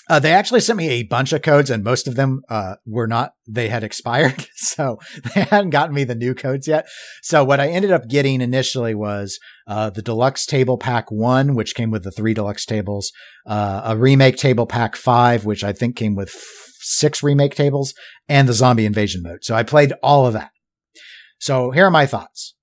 S3: uh, they actually sent me a bunch of codes, and most of them uh, were not. They had <laughs> expired, so they hadn't gotten me the new codes yet. So what I ended up getting initially was uh, the deluxe table pack one, which came with the three deluxe tables, uh, a remake table pack five, which I think came with six remake tables, and the zombie invasion mode. So I played all of that. So here are my thoughts.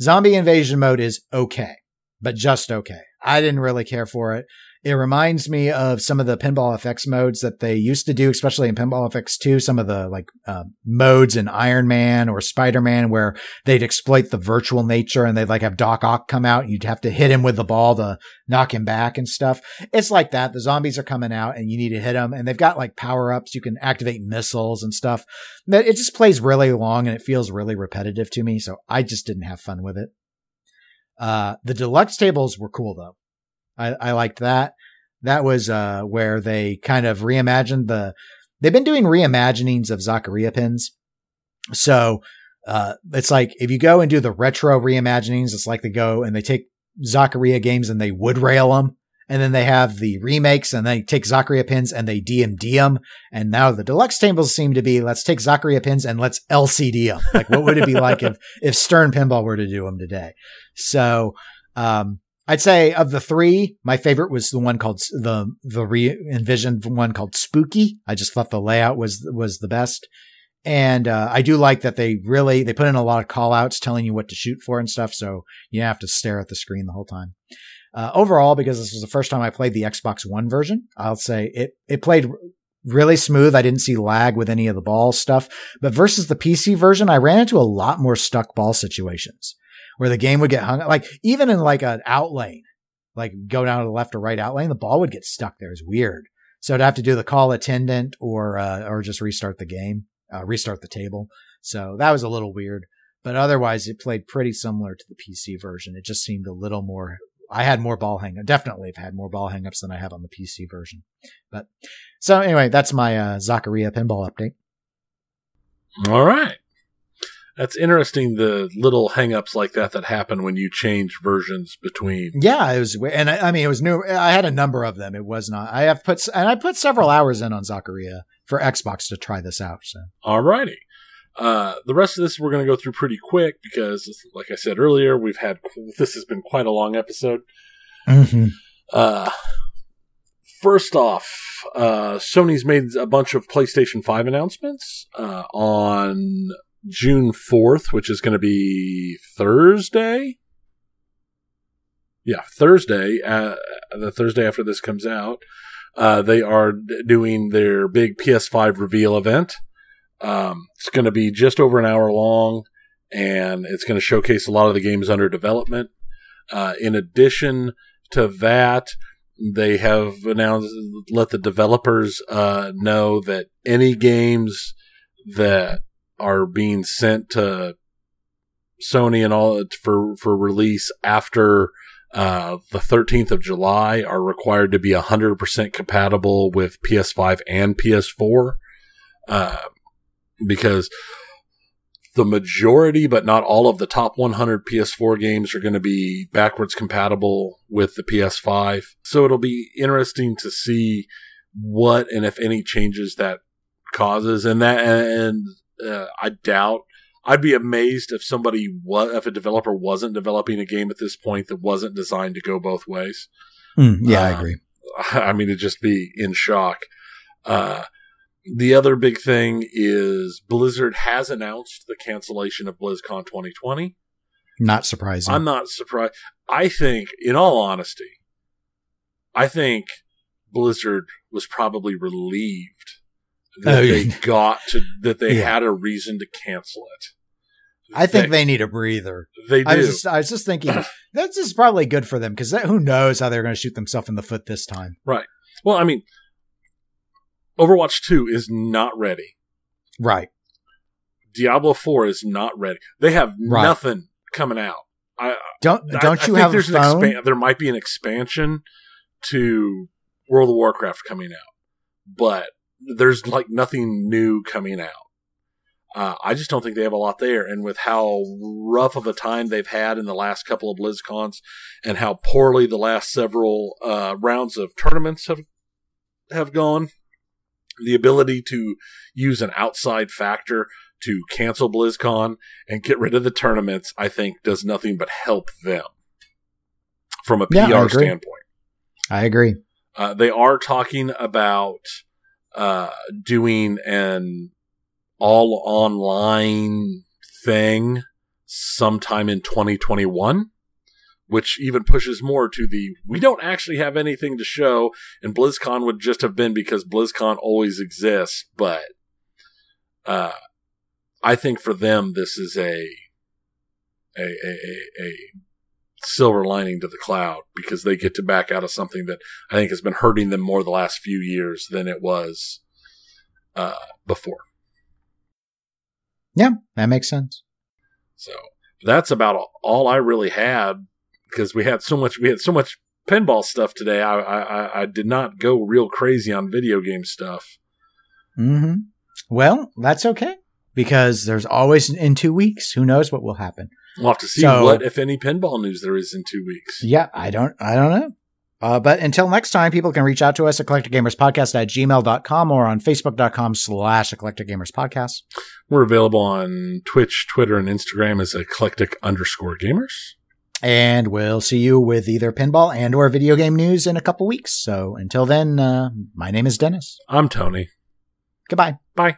S3: Zombie invasion mode is okay, but just okay. I didn't really care for it. It reminds me of some of the Pinball FX modes that they used to do, especially in Pinball FX 2, some of the like uh, modes in Iron Man or Spider Man where they'd exploit the virtual nature and they'd like have Doc Ock come out and you'd have to hit him with the ball to knock him back and stuff. It's like that. The zombies are coming out and you need to hit them and they've got like power ups. You can activate missiles and stuff. It just plays really long and it feels really repetitive to me. So I just didn't have fun with it. Uh, the deluxe tables were cool though. I, I liked that. That was, uh, where they kind of reimagined the, they've been doing reimaginings of Zaccaria pins. So, uh, it's like if you go and do the retro reimaginings, it's like they go and they take Zaccaria games and they wood rail them. And then they have the remakes and they take Zaccaria pins and they DMD them. And now the deluxe tables seem to be, let's take Zaccaria pins and let's LCD them. Like what would it be like <laughs> if, if Stern Pinball were to do them today? So, um, I'd say of the three, my favorite was the one called the the re envisioned one called Spooky. I just thought the layout was was the best, and uh, I do like that they really they put in a lot of call outs telling you what to shoot for and stuff, so you have to stare at the screen the whole time. Uh, overall, because this was the first time I played the Xbox One version, I'll say it it played really smooth. I didn't see lag with any of the ball stuff, but versus the PC version, I ran into a lot more stuck ball situations where the game would get hung up. like even in like an out lane, like go down to the left or right out lane, the ball would get stuck there. It's weird. So I'd have to do the call attendant or uh, or just restart the game, uh, restart the table. So that was a little weird. But otherwise, it played pretty similar to the PC version. It just seemed a little more. I had more ball hang. Definitely have had more ball hangups than I have on the PC version. But so anyway, that's my uh, Zaccaria pinball update.
S2: All right. That's interesting. The little hangups like that that happen when you change versions between.
S3: Yeah, it was, and I, I mean, it was new. I had a number of them. It was not. I have put, and I put several hours in on Zaccaria for Xbox to try this out. So
S2: All righty. Uh, the rest of this we're going to go through pretty quick because, like I said earlier, we've had <laughs> this has been quite a long episode. Uh, first off, uh, Sony's made a bunch of PlayStation 5 announcements uh, on June 4th, which is going to be Thursday. Yeah, Thursday, uh, the Thursday after this comes out. Uh, they are doing their big PS5 reveal event. Um, it's going to be just over an hour long, and it's going to showcase a lot of the games under development. Uh, in addition to that, they have announced let the developers uh, know that any games that are being sent to Sony and all for for release after uh, the 13th of July are required to be 100% compatible with PS5 and PS4. Uh, because the majority, but not all of the top 100 PS4 games are going to be backwards compatible with the PS5. So it'll be interesting to see what and if any changes that causes. And that, and uh, I doubt I'd be amazed if somebody was, if a developer wasn't developing a game at this point that wasn't designed to go both ways.
S3: Mm, yeah, I
S2: Uh,
S3: agree. <laughs>
S2: I mean, it'd just be in shock. Uh, the other big thing is Blizzard has announced the cancellation of BlizzCon 2020.
S3: Not surprising.
S2: I'm not surprised. I think, in all honesty, I think Blizzard was probably relieved that
S3: Oh,
S2: they got to that they
S3: Yeah.
S2: had a reason to cancel it.
S3: I think they need a breather.
S2: they do.
S3: I was just, I was just thinking <clears throat> that's just probably good for them because who knows how they're going to shoot themselves in the foot this time. Right.
S2: Well, I mean, Overwatch 2 is not ready.
S3: Right.
S2: Diablo 4 is not ready. They have
S3: Right.
S2: nothing coming out. I
S3: Don't
S2: I-
S3: don't
S2: I
S3: you
S2: think
S3: have a
S2: there's? An expan- there might be an expansion to World of Warcraft coming out, but there's like nothing new coming out. Uh, I just don't think they have a lot there, and with how rough of a time they've had in the last couple of BlizzCons, and how poorly the last several uh, rounds of tournaments have have gone, the ability to use an outside factor to cancel BlizzCon and get rid of the tournaments, I think, does nothing but help them from a
S3: Yeah, I
S2: PR
S3: agree.
S2: standpoint.
S3: I agree.
S2: Uh, they are talking about uh, doing an all online thing sometime in 2021, which even pushes more to the we don't actually have anything to show, and BlizzCon would just have been because BlizzCon always exists. But uh, I think for them, this is a a, a, a, a silver lining to the cloud because they get to back out of something that I think has been hurting them more the last few years than it was uh, before.
S3: Yeah, that makes sense.
S2: So that's about all I really had because we had so much we had so much pinball stuff today. I I, I did not go real crazy on video game stuff.
S3: hmm Well, that's okay because there's always in two weeks. Who knows what will happen?
S2: We'll have to see
S3: So-
S2: what if any pinball news there is in two weeks.
S3: Yeah, I don't, I don't know. Uh, but until next time, people can reach out to us at eclecticgamerspodcast at gmail.com or on facebook.com slash eclecticgamerspodcast.
S2: We're available on Twitch, Twitter, and Instagram as eclectic underscore gamers.
S3: And we'll see you with either pinball and or video game news in a couple weeks. So until then, uh, my name is Dennis.
S2: I'm Tony.
S3: Goodbye.
S2: Bye.